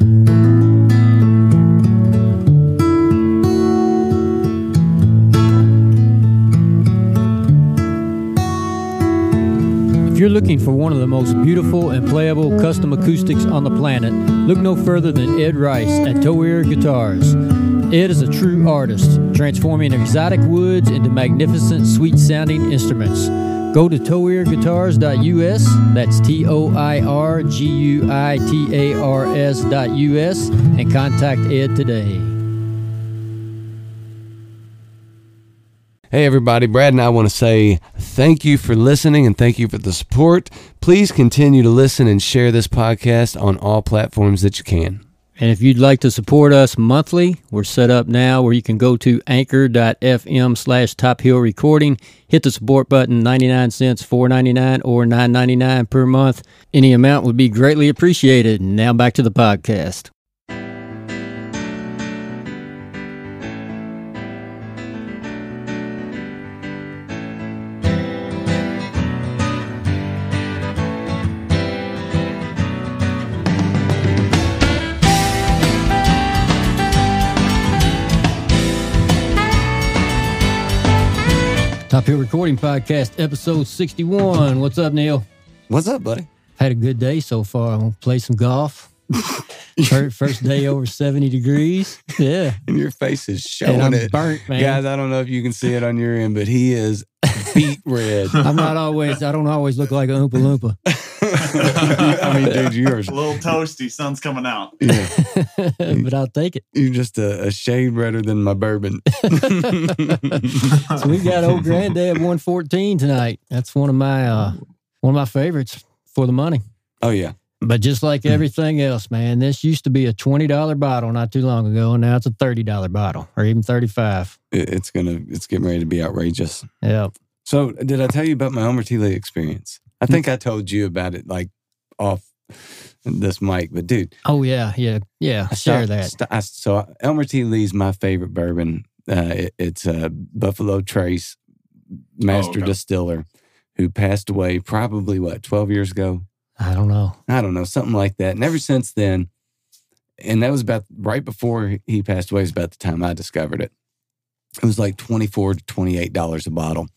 If you're looking for one of the most beautiful and playable custom acoustics on the planet, look no further than Ed Rice at Toir Guitars. Ed is a true artist, transforming exotic woods into magnificent, sweet sounding instruments. Go to toirguitars.us, that's T O I R G U I T A R S.us, and contact Ed today. Hey, everybody. Brad and I want to say thank you for listening and thank you for the support. Please continue to listen and share this podcast on all platforms that you can. And if you'd like to support us monthly, we're set up now where you can go to anchor.fm slash top hill recording, hit the support button, 99 cents, 4.99 or 9.99 per month. Any amount would be greatly appreciated. Now back to the podcast. Top Hill Recording Podcast, episode 61. What's up, Neil? What's up, buddy? Had a good day so far. I'm going to play some golf. First, first day over 70 degrees. Yeah. And your face is And showing I'm it. burnt, man. Guys, I don't know if you can see it on your end, but he is beat red. I'm not always, I don't always look like a Oompa Loompa. I mean, dude, you're, A little toasty. Sun's coming out. yeah, but I'll take it. you're just a, a shade redder than my bourbon. So we've got old granddad 114 tonight. That's one of my uh one of my favorites for the money. oh, yeah. But just like everything else, man, this used to be a $20 bottle not too long ago, and now it's a $30 bottle or even 35 It- it's going to, it's getting ready to be outrageous. Yeah. So, did I tell you about my Elmer T. Lee experience? I hmm. think I told you about it like off this mic, but dude, Oh yeah, yeah, yeah. I Share stopped- that. st- I- so uh, Elmer T. Lee's my favorite bourbon. Uh, it- it's a Buffalo Trace oh, master okay. distiller who passed away probably what twelve years ago. I don't know. I don't know something like that. And ever since then, and that was about right before he passed away. Is about the time I discovered it. It was like twenty four to twenty eight dollars a bottle.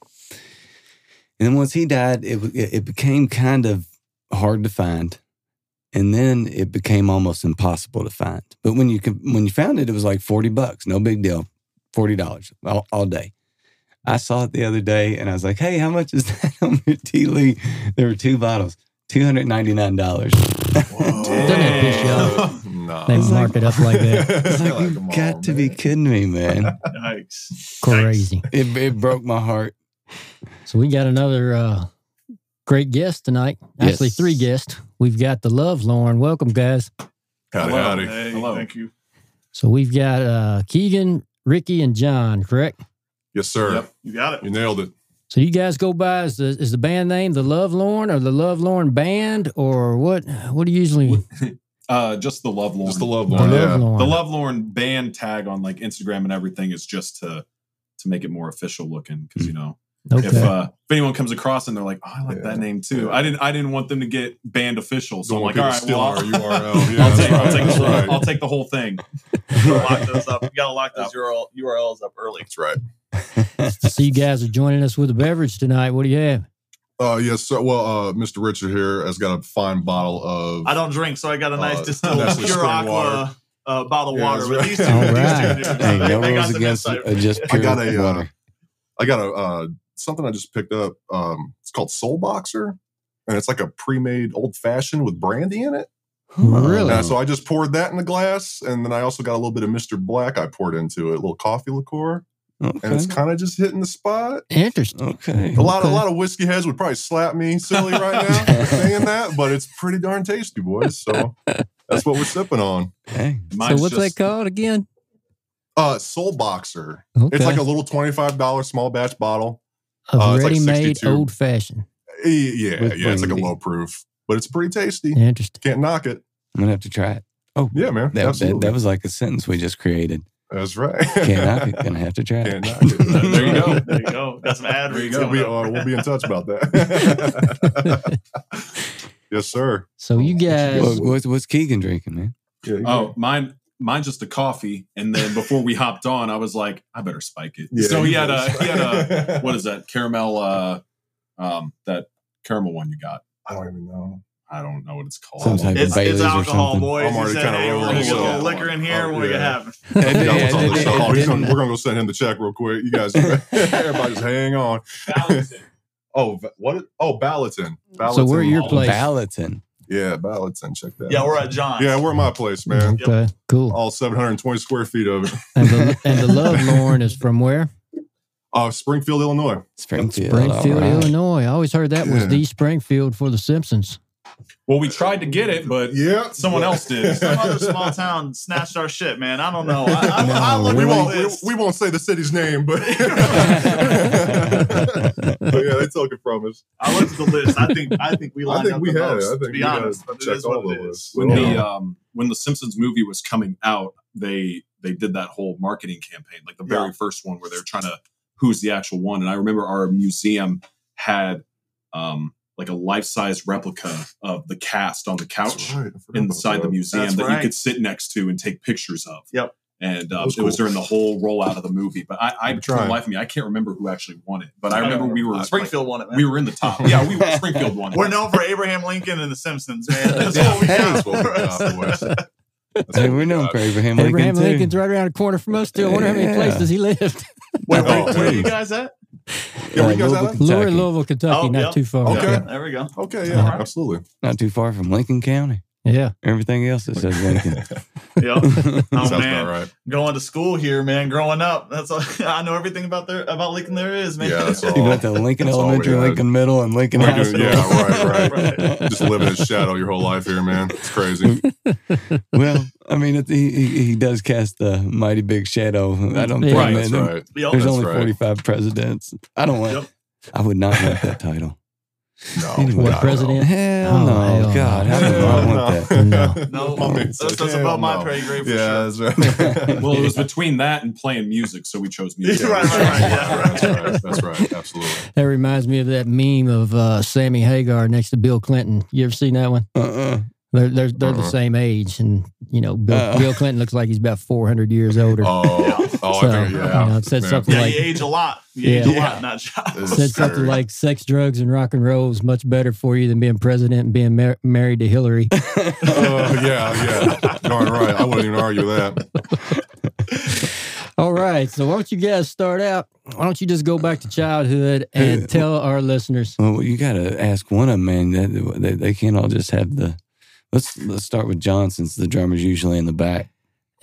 And then once he died, it it it became kind of hard to find, and then it became almost impossible to find. But when you when you found it, it was like forty bucks, no big deal, forty dollars all, all day. I saw it the other day, and I was like, "Hey, how much is that Elmer T. Lee?" There were two bottles, two hundred ninety nine dollars. Doesn't that piss you off? no. They It's mark like- it up like that. It's like Come you on, got to be kidding me, man. Yikes. Crazy. It, it broke my heart. So we got another uh great guest tonight. Actually, Yes. three guests. We've got the Lovelorn. Welcome, guys. Howdy, Hello. howdy. Hey, Hello. Thank you. So we've got uh Keagan, Ricky, and John. Correct. Yes, sir. Yep, you got it. You nailed it. So you guys go by is the is the band name the Lovelorn or the Lovelorn Band or what? What do you usually? Uh, just the Lovelorn. Just the love The line. Love Yeah. The Lovelorn band tag on like Instagram and everything is just to to make it more official looking because you know Okay. if uh, if anyone comes across and they're like, oh, I like Yeah. that name too. I didn't I didn't want them to get band official, so Don't I'm like, all people right, well, I'll, URL. Yeah, I'll that's take, I'll, take the whole, right. I'll take the whole thing. You gotta lock those up. You gotta lock those URL, URLs up early. That's right. so you guys are joining us with a beverage tonight. What do you have? Uh, yes, sir. Well, uh, Mr. Richard here has got a fine bottle of. I don't drink, so I got a nice Uh, distilled pure aqua water. uh, bottled Yeah, water. that's But right. these two, All these right. two dudes, Hey, they, no they got some against insight. uh, just I got a. Uh, water. I got a uh, something I just picked up. Um, it's called Soul Boxer, and it's like a pre-made old fashioned with brandy in it. Really? Uh, so I just poured that in the glass, and then I also got a little bit of Mr. Black. I poured into it, a little coffee liqueur, and it's kind of just hitting the spot. Interesting. Okay. A lot, Okay. a lot of whiskey heads would probably slap me silly right now for saying that, but it's pretty darn tasty, boys. So that's what we're sipping on. Hey. So Mine's what's just- that called again? Uh, Soul Boxer. Okay. It's like a little twenty-five dollar small batch bottle. Of uh, it's like ready-made 62. old fashioned. Yeah, With yeah, it's like a low proof, but it's pretty tasty. Interesting. Can't knock it. I'm gonna have to try it. Oh, Yeah, man. That, that, absolutely. that was like a sentence we just created. That's right. Can't knock it. Gonna have to try Can't it. knock it. There you go. There you go. That's an ad There you go. We'll be, uh, we'll be in touch about that. yes, sir. So you guys, What, what's, what's Keagan drinking, man? Yeah, Oh, mine mine just a coffee, and then before we hopped on, I was like, I better spike it. Yeah, so he had a he had a what is that caramel? Uh, um, that caramel one you got. I don't even know. I don't know what it's called. Some type of It's, Bailey's it's or alcohol, something. boys. I'm already kinda hey, we're gonna with get a little liquor in here. Oh, We'll yeah. happen. It That did- was on it the did- show. it Oh, he's gonna- didn't- we're gonna go send him the check real quick. You guys, everybody, just hang on. Oh, Va- what? Oh, Ballotin. Ballotin. So where are your place? Ballotin. Yeah, Ballotin. Check that. Yeah, out. we're at John's. Yeah, we're at my place, man. Okay, cool. All 720 square feet of it. And the, and the love, Lauren, is from where? Uh, Springfield, Illinois. Springfield. Springfield, all right. Illinois. I always heard that was the Springfield for The Simpsons. well, we tried to get it, but Yeah, someone else did. Some other small town snatched our shit, man. I don't know. I, I, No, I look We won't. We, we won't say the city's name, but, but yeah, they took it from us. I looked at the list. I think I think we I lined think up we the had most, I think to be we had honest. But it checked is what all it of is. us. when Oh. the um when the Simpsons movie was coming out, they they did that whole marketing campaign, like the very Yeah. first one where they're trying to who's the actual one. And I remember our museum had um like a life size replica of the cast on the couch right. Inside the museum That's that right. you could sit next to and take pictures of. Yep. And um, That was it was during the whole rollout of the movie. But I, I I'm for the trying. life of me, I can't remember who actually won it. But I remember we were Springfield won it, man. we were in the top. Yeah, we were Springfield won. it. We're known for Abraham Lincoln and the Simpsons, man. That's Yeah, what we hey, got that's what we for got, That's Hey, we're we known for Abraham, Lincoln. Abraham Lincoln, Lincoln's right around the corner from us, too. I wonder how many places he lived. Wait, Oh, where, where are you guys at? Yeah, where you guys Louisville, at? We're in Kentucky. Louisville, Kentucky, Oh, not yep. too far. Okay. Yeah, there we go. Okay, yeah, Yeah. absolutely. Not too far from Lincoln County. Yeah. Everything else that says Lincoln. Yep. Oh Sounds man, right. going to school here, man. Growing up, that's all, I know everything about there about Lincoln. There is, man. Yeah, that's all. you went to Lincoln That's Elementary. Lincoln Middle, and Lincoln High School. yeah, right, right. Right. Just living in shadow your whole life here, man. It's crazy. well, I mean, it, he, he he does cast a mighty big shadow. I don't Yeah. think Right, man, That's right. Yep. there's That's only right. 45 presidents. I don't want. Yep. I would not want that title. No, Anyway. What, God, president? Hell Oh, no, hell God, no. I would not want that. No. No, My man that's- says, that's hell above my no. pay grade for Yeah, sure. that's right. Well, it was between that and playing music, so we chose music. Right, right, right, yeah, right. That's right. That's right. Absolutely. That reminds me of that meme of uh, Sammy Hagar next to Bill Clinton. You ever seen that one? Uh-uh. They're they're, they're the Uh-uh. same age, and you know Bill, Uh. Bill Clinton looks like he's about four hundred years older. Oh, oh, So, I think, yeah. you know, it said Man. something Yeah, like you age a lot. You age Yeah. a lot, not child. It's said something like sex, drugs, and rock and roll is much better for you than being president and being mar- married to Hillary. Oh, yeah, yeah. Darn right. I wouldn't even argue that. All right, so why don't you guys start out? Why don't you just go back to childhood and uh, tell our listeners? Well, you got to ask one of them, man. That- They, they can't all just have the. Let's let's start with John since the drummer's usually in the back.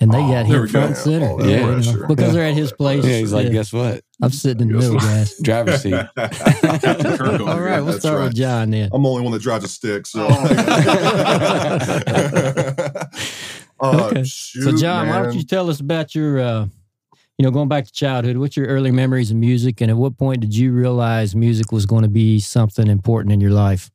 And they Oh, got there him we go. front center. Oh, yeah, you know, sure. because Yeah. they're at his place. Yeah, he's like, yeah. guess what? I'm sitting in the middle, guys. Driver's seat. All right, Kirk over All here. right, we'll start right. with John then. I'm the only one that drives a stick, so. Uh, Okay. shoot, so, John, why don't you tell us about your, uh, you know, going back to childhood? What's your early memories of music, and at what point did you realize music was going to be something important in your life?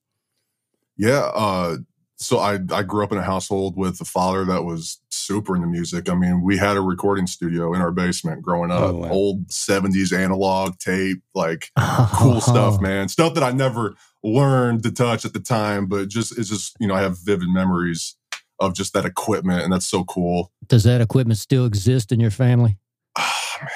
Yeah. Uh, so I, I grew up in a household with a father that was super into music. I mean, we had a recording studio in our basement growing up, Oh, wow. old 70s analog tape, like cool stuff, man. Stuff that I never learned to touch at the time, but just, it's just, you know, I have vivid memories of just that equipment, and that's so cool. Does that equipment still exist in your family? Ah, man,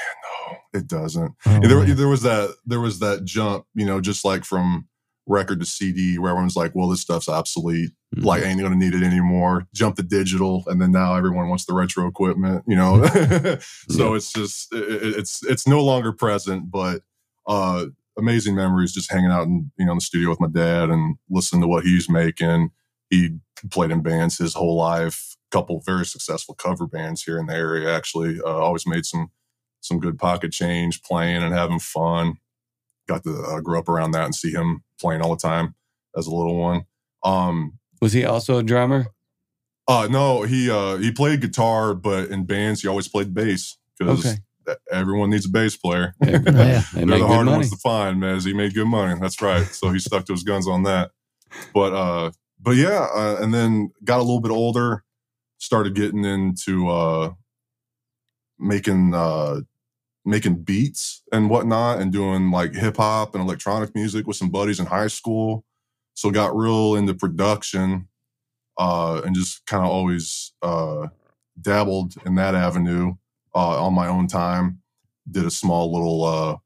no, it doesn't. Oh, there, there was that there was that jump, you know, just like from record to CD, where everyone's like, "Well, this stuff's obsolete. Mm-hmm. Like, ain't gonna need it anymore." Jump to digital, and then now everyone wants the retro equipment, you know. so Yeah. it's just it, it- it's it's no longer present, but uh, amazing memories just hanging out in you know in the studio with my dad and listening to what he's making. He played in bands his whole life. Couple very successful cover bands here in the area. Actually, uh, always made some some good pocket change, playing and having fun. Got to uh, grow up around that and see him playing all the time as a little one. Um, Was he also a drummer? uh, no, he uh, he played guitar, but in bands he always played bass because Okay. everyone needs a bass player. Yeah. They They're the hard money. ones to find, man. He made good money. That's right. So he stuck to his guns on that. But uh, but yeah, uh, and then got a little bit older, started getting into uh, making uh, making beats and whatnot, and doing like hip hop and electronic music with some buddies in high school. So got real into production. uh, and just kind of always uh, dabbled in that avenue uh, on my own time. Did a small little uh,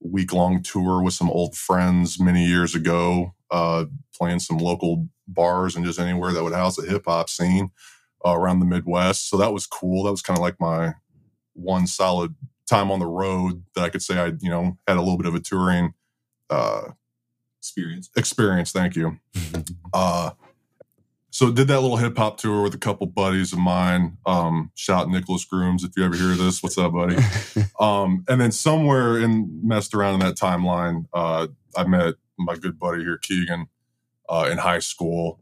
week long tour with some old friends many years ago, uh, playing some local bars and just anywhere that would house a hip hop scene uh, around the Midwest. So that was cool. That was kind of like my one solid time on the road that I could say I, you know, had a little bit of a touring uh, Experience. experience. Thank you. Uh, so did that little hip hop tour with a couple buddies of mine. Um, shout Nicholas Grooms if you ever hear this. What's up, buddy? Um, and then somewhere in messed around in that timeline, uh, I met my good buddy here, Keagan, uh, in high school,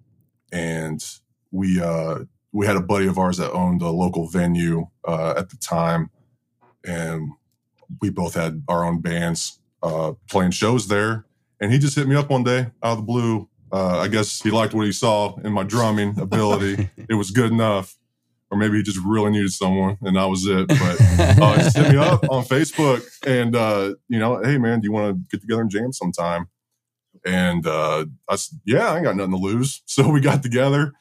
and we uh, we had a buddy of ours that owned a local venue uh, at the time, and we both had our own bands uh, playing shows there. And he just hit me up one day out of the blue. Uh, I guess he liked what he saw in my drumming ability. it was good enough, or maybe he just really needed someone, and that was it. But uh, just hit me up on Facebook, and uh, you know, hey man, do you want to get together and jam sometime? And uh, I said, yeah, I ain't got nothing to lose. So we got together,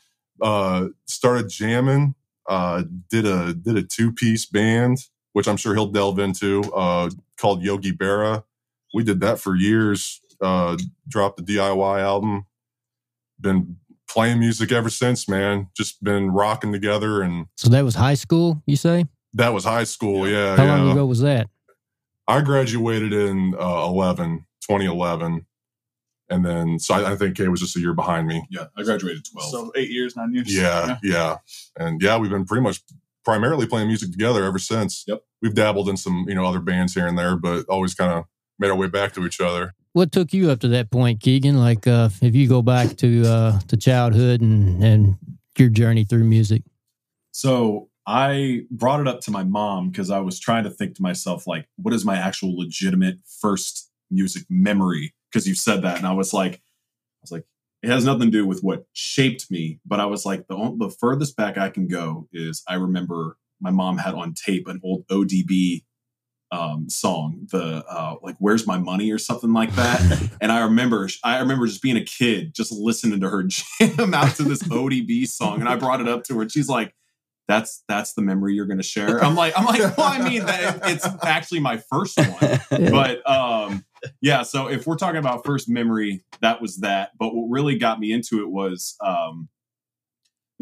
uh, started jamming, uh, did a did a two piece band, which I'm sure he'll delve into, uh, called Yogi Berra. We did that for years. Uh, dropped the DIY album. Been playing music ever since, man. Just been rocking together, and So that was high school, you say? that was high school. Yeah, How yeah. long ago was that? I graduated in uh, 11, 2011. And then, so I, I think Kay was just a year behind me. Yeah, I graduated 12. So eight years, nine years. Yeah, yeah. And yeah, we've been pretty much primarily playing music together ever since. Yep. We've dabbled in some, you know, other bands here and there, but always kind of made our way back to each other. What took you up to that point, Keagan? Like, uh, if you go back to uh, to childhood and and your journey through music. So I brought it up to my mom because I was trying to think to myself, like, what is my actual legitimate first music memory? Because you said that, and I was like, I was like, it has nothing to do with what shaped me, but I was like, the the furthest back I can go is I remember my mom had on tape an old ODB um, song, the uh, like "Where's My Money" or something like that. And I remember, I remember just being a kid, just listening to her jam out to this ODB song, and I brought it up to her, and she's like, "That's that's the memory you're going to share." I'm like, I'm like, well, I mean, that, it's actually my first one, but um, yeah. So if we're talking about first memory, that was that. But what really got me into it was um,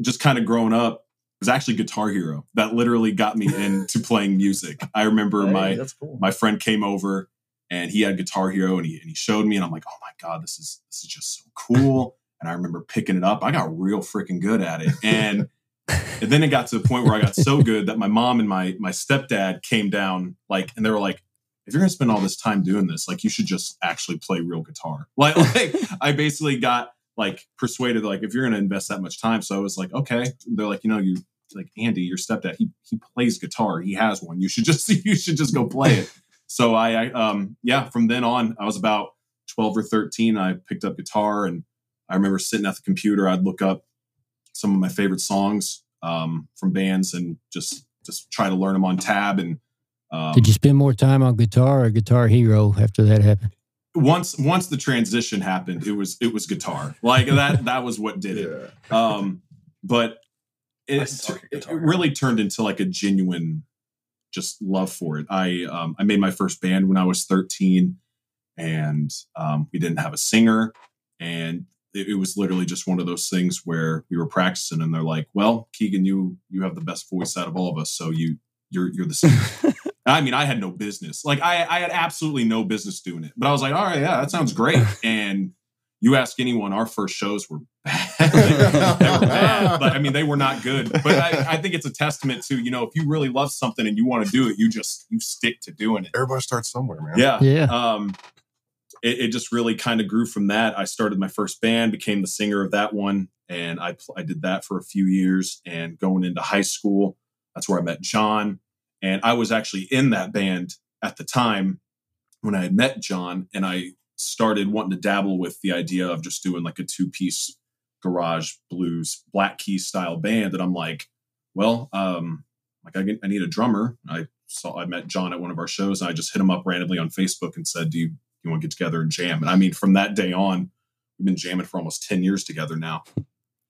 just kind of growing up. It was actually Guitar Hero that literally got me into playing music. I remember Hey, my cool. my friend came over and he had Guitar Hero and he and he showed me and I'm like, oh my god, this is this is just so cool. And I remember picking it up. I got real freaking good at it. And and then it got to the point where I got so good that my mom and my my stepdad came down like and they were like, if you're gonna spend all this time doing this, like you should just actually play real guitar. Like, like I basically got like persuaded like if you're gonna invest that much time. So I was like, okay. They're like, you know, you like Andy, your stepdad, he he plays guitar. He has one. You should just you should just go play it. So I, I um yeah, from then on, I was about 12 or 13. I picked up guitar and I remember sitting at the computer, I'd look up some of my favorite songs um, from bands and just just try to learn them on tab. And um, Did you spend more time on guitar or Guitar Hero after that happened? once once the transition happened, it was it was guitar. Like that that was what did it. Um, but it, it really turned into like a genuine just love for it. I um, I made my first band when I was 13 and um, we didn't have a singer and it, it was literally just one of those things where we were practicing and they're like, "Well, Keagan, you you have the best voice out of all of us, so you you're you're the singer." I mean, I had no business. Like I, I had absolutely no business doing it. But I was like, all right, yeah, that sounds great. And you ask anyone, our first shows were bad. they were bad. But I mean, they were not good. But I, I think it's a testament to, you know, if you really love something and you want to do it, you just you stick to doing it. Everybody starts somewhere, man. Yeah. Yeah. Um, it, it just really kind of grew from that. I started my first band, became the singer of that one, and I I did that for a few years. And going into high school, that's where I met John, and I was actually in that band at the time when I had met John, and I started wanting to dabble with the idea of just doing like a two piece garage blues black key style band. And I'm like, well, um, like I, I need a drummer. I saw I met John at one of our shows, and I just hit him up randomly on Facebook and said, "Do you you want to get together and jam?" And I mean, from that day on, we've been jamming for almost ten years together now.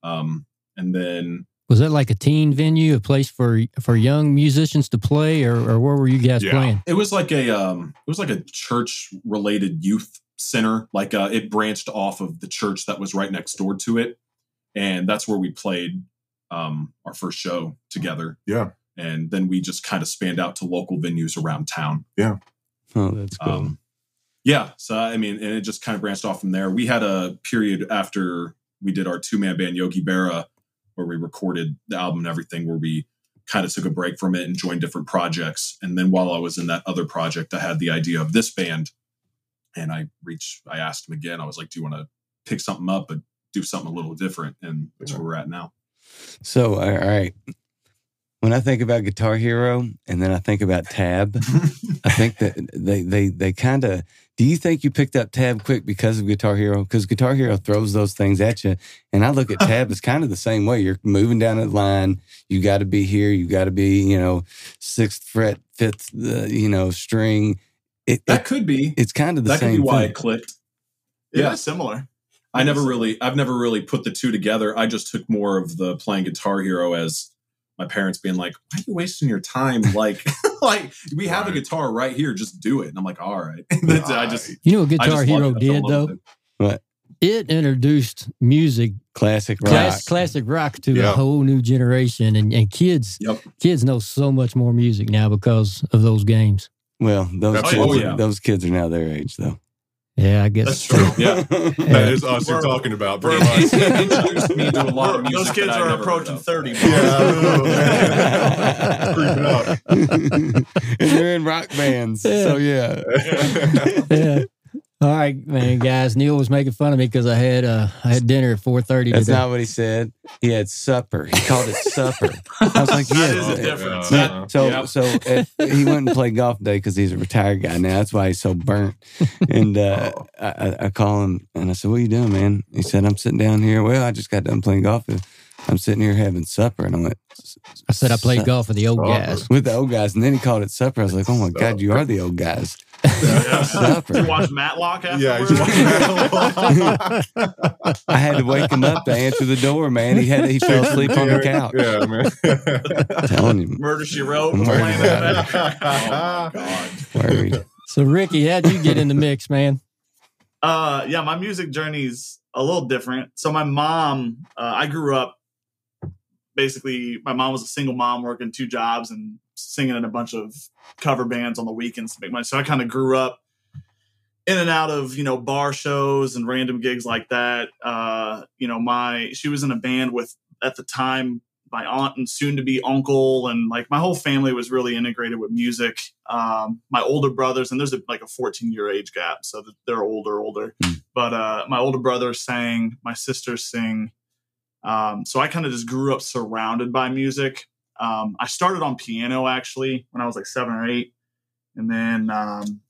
Um, and then Was that like a teen venue, a place for for young musicians to play, or, or where were you guys Yeah. playing? it was like a um it was like a church related youth center like uh it branched off of the church that was right next door to it and that's where we played um our first show together Yeah. and then we just kind of spanned out to local venues around town Yeah, Oh, that's cool. um yeah so i mean and it just kind of branched off from there. We had a period after we did our two-man band yogi berra where we recorded the album and everything where we kind of took a break from it and joined different projects. And then while i was in that other project i had the idea of this band and i reached i asked him again. I was like do you want to pick something up but do something a little different? And that's where we're at now. So, all right. When I think about Guitar Hero and then I think about Tab, I think that they they they kind of. Do you think you picked up Tab quick because of Guitar Hero? Because Guitar Hero throws those things at you, and I look at Tab as kind of the same way. You're moving down the line. You got to be here. You got to be, you know, sixth fret, fifth, uh, you know, string. It, that it could be it's kind of the same. that could be why thing. it clicked It Yeah. similar. I never really, I've never really put the two together. I just took more of the playing Guitar Hero as my parents being like, "Why are you wasting your time? Like, like we have a guitar right here. Just do it." And I'm like, "All right." And I just, You know what I Guitar Hero loved it. I fell in did though? with it. It introduced music, Classic rock. class, classic rock, to a whole new generation, and, and kids Yep. kids know so much more music now because of those games. Well, those kids, oh, yeah. those kids are now their age, though. Yeah, I guess That's true. Yeah. That is us you're talking about, we're- pretty much. Introduced me to a lot of music. Those kids that are never approaching heard of. 30. Creeping out. and they're in rock bands. So yeah. yeah. All right, man, guys. Neil was making fun of me because I had uh, I had dinner at four thirty That's today. not what he said. He had supper. He called it supper. I was like, yeah. is a difference. yeah. Uh, So Yep. so uh, he went and played golf today because he's a retired guy now. That's why he's so burnt. And uh, I, I- I call him and I said, "What are you doing, man?" He said, "I'm sitting down here. Well, I just got done playing golf. I'm sitting here having supper." And I went, I said I played golf with the old Oh. guys. with the old guys." And then he called it supper. I was like, "Oh my god, you are the old guys." Supper. You watch Matlock yeah, afterwards? he's I had to wake him up to answer the door, man. He had he fell asleep on the couch. Yeah, man. Telling you, Murder She Wrote. I'm was worried playing in the Oh god. worried. So Ricky, how'd you get in the mix, man? Uh, yeah, my music journey's a little different. So my mom, uh, I grew up basically. My mom was a single mom working two jobs and singing in a bunch of cover bands on the weekends to make money. So I kind of grew up in and out of you know bar shows and random gigs like that. Uh, you know, my she was in a band with at the time my aunt and soon to be uncle and like my whole family was really integrated with music. Um, my older brothers and there's a, like a 14 year age gap, so they're older, older. Mm. But uh, my older brother sang, my sisters sing. Um, so I kind of just grew up surrounded by music. Um, I started on piano actually when I was like seven or eight, and then um,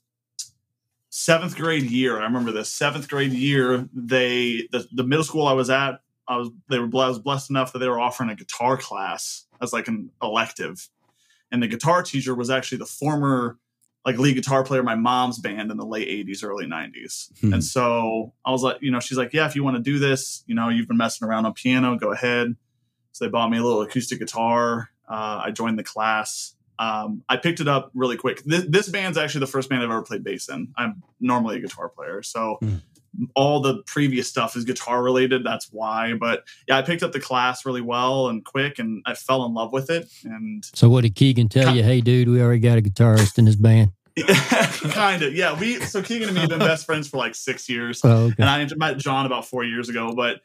seventh grade year. I remember this seventh grade year. They the, the middle school I was at. I was they were I was blessed enough that they were offering a guitar class as like an elective, and the guitar teacher was actually the former like lead guitar player my mom's band in the late 80s early 90s Hmm. and so i was like you know she's like yeah if you want to do this you know you've been messing around on piano go ahead so they bought me a little acoustic guitar uh, i joined the class um, i picked it up really quick this, this band's actually the first band i've ever played bass in i'm normally a guitar player so Hmm. all the previous stuff is guitar related that's why but yeah i picked up the class really well and quick and i fell in love with it and So what did Keagan tell you? Hey, dude, we already got a guitarist in this band. kind of yeah we so keagan and me have been best friends for like six years Oh, okay. and i met john about four years ago but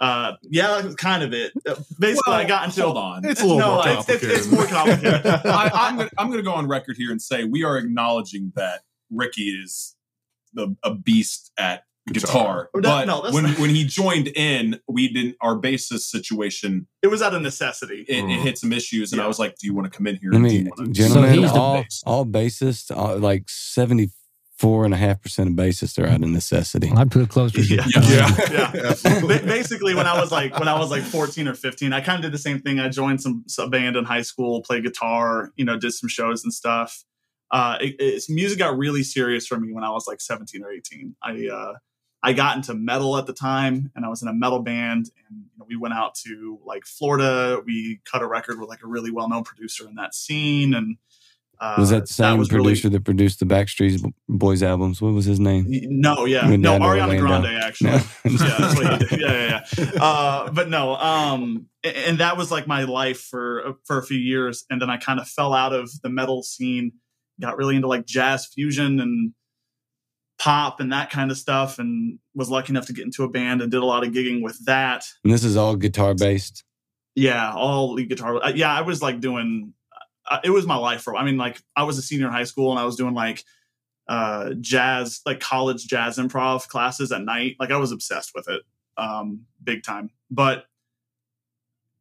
uh yeah that's kind of it Uh, basically i got into hold on. It's a little no more it's, it's, complicated. it's more complicated I, I'm gonna, I'm going to go on record here and say we are acknowledging that Ricky is the, a beast at guitar. Guitar. But no, when not- when he joined in, we didn't. Our bassist situation it was out of necessity it, it Mhm. hit some issues, and I was like, "Do you want to come in here?" I and do mean, you wanna-" gentlemen, he's the all, bass. all bassists, all, like 74 and a half percent of bassists are out of necessity. I'd put it closer. to Yeah. Yeah, Yeah. basically when i was like when i was like 14 or 15 i kind of did the same thing i joined some, some band in high school played guitar you know did some shows and stuff uh it, it's music got really serious for me when i was like 17 or 18 i uh I got into metal at the time, and I was in a metal band, and you know, we went out to like Florida. We cut a record with like a really well known producer in that scene, and uh, was that the same really- producer that produced the Backstreet Boys albums? What was his name? no, yeah, no, Ariana. Grande actually. No. yeah, that's what he did. Yeah, yeah, yeah. Uh, but no, um, a- and that was like my life for for a few years, and then I kind of fell out of the metal scene, got really into like jazz fusion and pop and that kind of stuff, and was lucky enough to get into a band and did a lot of gigging with that. And this is all guitar based. Yeah, all lead guitar. uh, Yeah, I was like doing. It was my life for. I mean, like I was a senior in high school and I was doing like uh jazz, like college jazz improv classes at night. Like I was obsessed with it, um, big time. But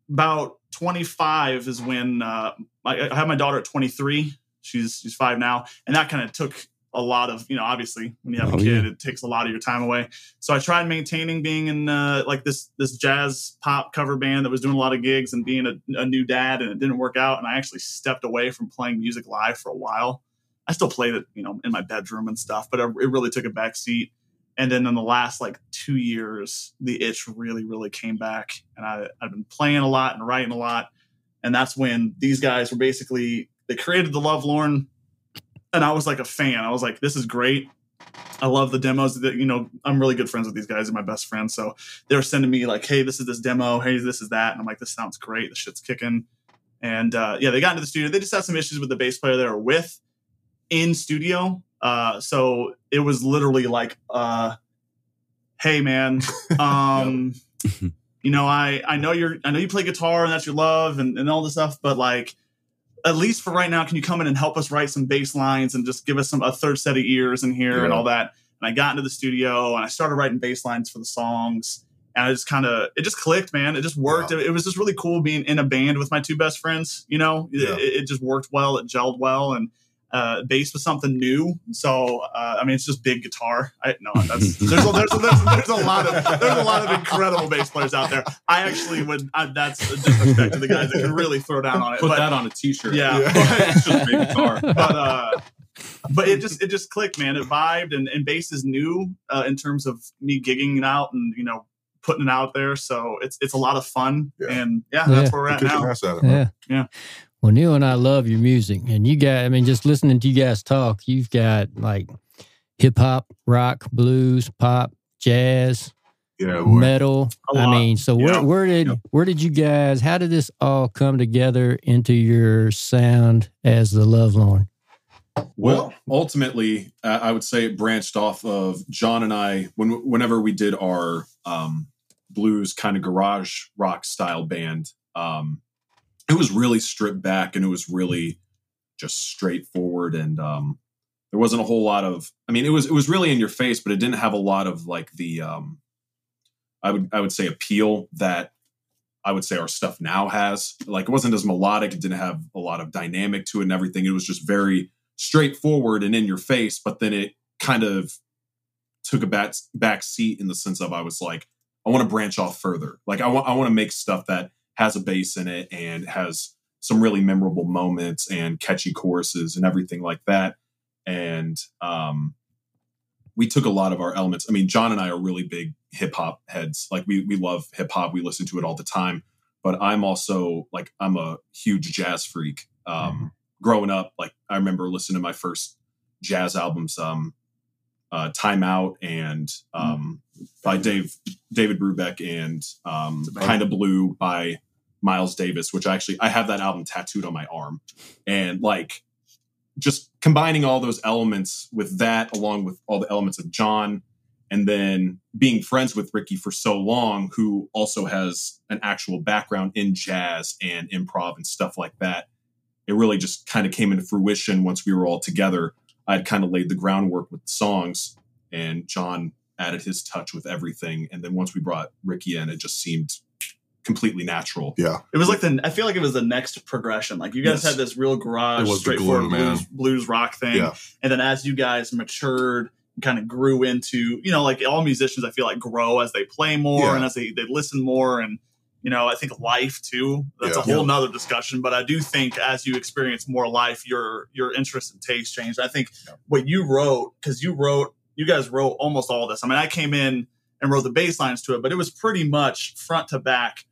about 25 is when uh, I, I had my daughter at 23. She's she's five now, and that kind of took a lot of you know. Obviously, when you have a Oh, kid, yeah. it takes a lot of your time away. So I tried maintaining being in uh, like this this jazz pop cover band that was doing a lot of gigs and being a, a new dad, and it didn't work out. And I actually stepped away from playing music live for a while. I still played it, you know, in my bedroom and stuff, but it it really took a back seat. And then in the last like two years, the itch really, really came back, and I, I've been playing a lot and writing a lot. And that's when these guys were basically they created the Love Lorn, and I was like a fan. I was like, this is great. I love the demos. That you know, I'm really good friends with these guys. They're my best friends. So they were sending me like, hey, this is this demo. Hey, this is that. And I'm like, this sounds great. The shit's kicking. And uh, yeah, they got into the studio. They just had some issues with the bass player they were with in studio. Uh, so it was literally like, uh, hey man, um, you know, I I know you're I know you play guitar and that's your love and, and all this stuff, but like at least for right now, can you come in and help us write some bass lines and just give us some a third set of ears in here and all that? And I got into the studio and I started writing bass lines for the songs. And I just kind of it just clicked, man. It just worked. It, it was just really cool being in a band with my two best friends. You know, Yeah. it, it just worked well. It gelled well, and uh, bass was something new. So uh, I mean, it's just big guitar. I no, that's there's a, there's, a, there's, a, there's a lot of there's a lot of incredible bass players out there. I actually would. I, that's a disrespect to the guys that can really throw down on it. Put but, that on a t-shirt. Yeah. it's just big guitar. but uh but it just it just clicked man it vibed and, and bass is new uh, in terms of me gigging it out and you know putting it out there so it's it's a lot of fun Yeah. and yeah, Yeah. that's where we're at now ass at it. Yeah. Yeah. Well, Neil and I love your music, and you guys. I mean, just listening to you guys talk, you've got like hip hop, rock, blues, pop, jazz, Yeah, metal. I mean, so where Yeah. where did Yeah. where did you guys? How did this all come together into your sound as the Love Lorn? Well, ultimately, uh, I would say it branched off of John and I when whenever we did our um, blues kind of garage rock style band. Um, it was really stripped back and it was really just straightforward and um, there wasn't a whole lot of. I mean, it was it was really in your face, but it didn't have a lot of like the um, I would I would say appeal that I would say our stuff now has. Like it wasn't as melodic. It didn't have a lot of dynamic to it and everything. It was just very straightforward and in your face, but then it kind of took a back back seat in the sense of I was like, I want to branch off further. Like I want I want to make stuff that has a bass in it and has some really memorable moments and catchy choruses and everything like that. And um we took a lot of our elements. I mean, John and I are really big hip hop heads. Like we we love hip hop. We listen to it all the time. But I'm also like I'm a huge jazz freak. Um, Growing up, like I remember listening to my first jazz albums, um, uh, "Time Out" and um, by Dave David Brubeck and um, "Kind of Blue" by Miles Davis. Which actually I have that album tattooed on my arm, and like just combining all those elements with that, along with all the elements of John, and then being friends with Ricky for so long, who also has an actual background in jazz and improv and stuff like that. It really just kind of came into fruition once we were all together. I'd kind of laid the groundwork with the songs, and John added his touch with everything. And then once we brought Ricky in, it just seemed completely natural. Yeah. it was like the i feel like it was the next progression like you guys Yes. had this real garage straightforward blues, blues rock thing Yeah. and then as you guys matured kind of grew into you know like all musicians i feel like grow as they play more Yeah. and as they, they listen more and you know i think life too that's Yeah. a whole nother discussion but i do think as you experience more life your your interest and taste change i think what you wrote because you wrote you guys wrote almost all this. I mean, I came in and wrote the bass lines to it, but it was pretty much front to back.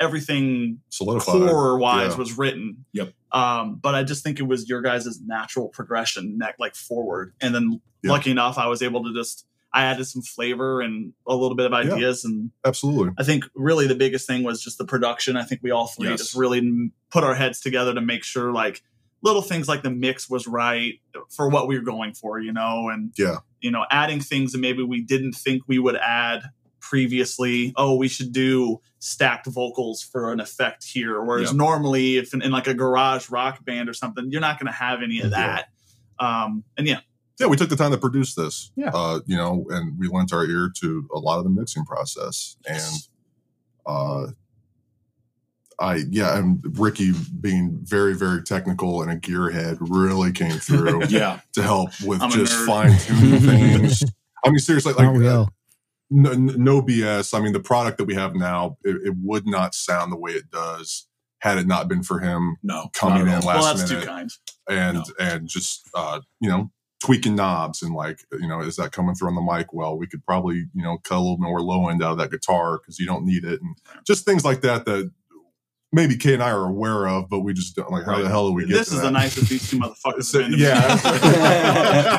Everything Solidified. core wise Yeah. was written. Yep. Um, but I just think it was your guys' natural progression, neck like forward. And then Yeah. lucky enough, I was able to just I added some flavor and a little bit of Yeah. ideas. And Absolutely. I think really the biggest thing was just the production. I think we all three Yes. just really put our heads together to make sure like little things like the mix was right for what we were going for, you know, and Yeah. you know, adding things that maybe we didn't think we would add previously. Oh, we should do stacked vocals for an effect here. Whereas Yeah. normally, if in, in like a garage rock band or something, you're not going to have any of Yeah. that. Um, and yeah, Yeah, we took the time to produce this. Yeah. Uh, you know, and we lent our ear to a lot of the mixing process. And uh I yeah, and Ricky being very, very technical and a gearhead really came through Yeah. to help with I'm just fine tuning things. I mean, seriously, like Aren't we uh, all? No, no BS. I mean, the product that we have now, it, it would not sound the way it does had it not been for him No. coming in not at all. last well, that's minute and No. and just uh, you know tweaking knobs and like you know is that coming through on the mic well we could probably you know cut a little more low end out of that guitar because you don't need it and just things like that that maybe Kay and I are aware of but we just don't like how the hell do we get This to is that? the nicest these two motherfuckers So- have been. to me. yeah.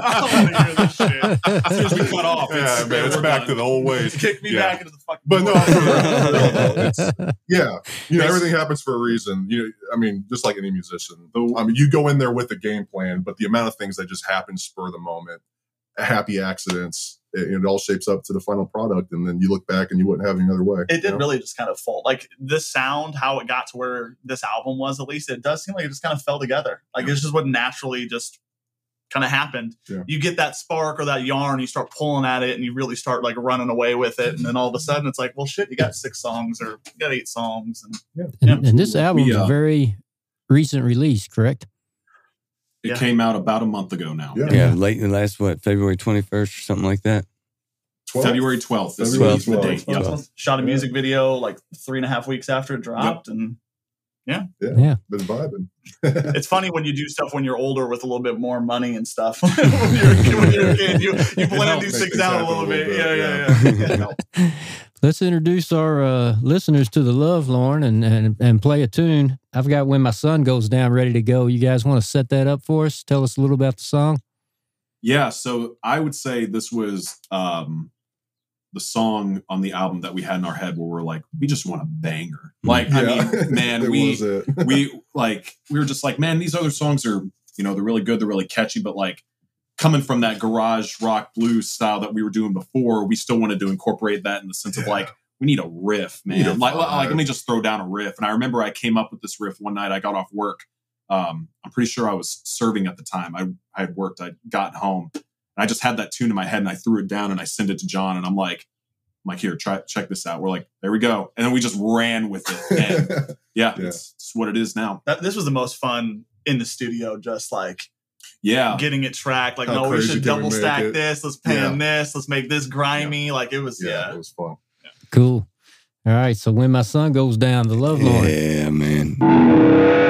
I wanna hear this shit. As soon as we cut off, yeah it's, man it's back done. to the old ways Kick me Yeah. back into the fucking. But no, void. for real, for it's- yeah you know everything happens for a reason you know i mean just like any musician though, i mean you go in there with a game plan but the amount of things that just happen spur the moment happy accidents it, it all shapes up to the final product and then you look back and you wouldn't have any other way it did know? really just kind of fall like this sound how it got to where this album was at least it does seem like it just kind of fell together. Like it's just what naturally just kind of happened. Yeah. you get that spark or that yarn you start pulling at it and you really start like running away with it and then all of a sudden it's like well shit you got six songs or you got eight songs and And, and this album We, is uh, a very recent release, correct? It Yeah. came out about a month ago now. Yeah. Yeah, late last what February twenty first or something like that. 12? February 12th is February the 12th. date. Yep. Yeah. shot a Yeah. music video like three and a half weeks after it dropped and yeah, Yeah. been vibing it's funny when you do stuff when you're older with a little bit more money and stuff. when, you're, when you're a kid, you, you blend helps these things things out a little a bit. little Yeah, bit, yeah, yeah. yeah. Let's introduce our uh, listeners to the love, Lauren, and, and and play a tune. I've got when my sun goes down, ready to go. You guys want to set that up for us? Tell us a little about the song. Yeah, so I would say this was um the song on the album that we had in our head where we're like, we just want a banger. Like, I mean, man, we we like we were just like, man, these other songs are, you know, they're really good, they're really catchy, but like coming from that garage rock blues style that we were doing before, we still wanted to incorporate that in the sense of like, we need a riff, Need a man. Like, like, let me just throw down a riff. And I remember I came up with this riff one night. I got off work. Um, I'm pretty sure I was serving at the time. I, I had worked. I'd gotten home. And I just had that tune in my head, and I threw it down, and I sent it to John, and I'm like, I'm like, here, try check this out. We're like, there we go, and then we just ran with it. And yeah, Yeah. It's, it's what it is now. That, this was the most fun in the studio, just like Yeah, getting it tracked. Like, How no, we should can we double stack it? this. Let's pan this. Let's make this grimy. Like, it was, yeah, yeah. it was fun Cool. All right. So when my sun goes down, the love, Lauren. Yeah, man.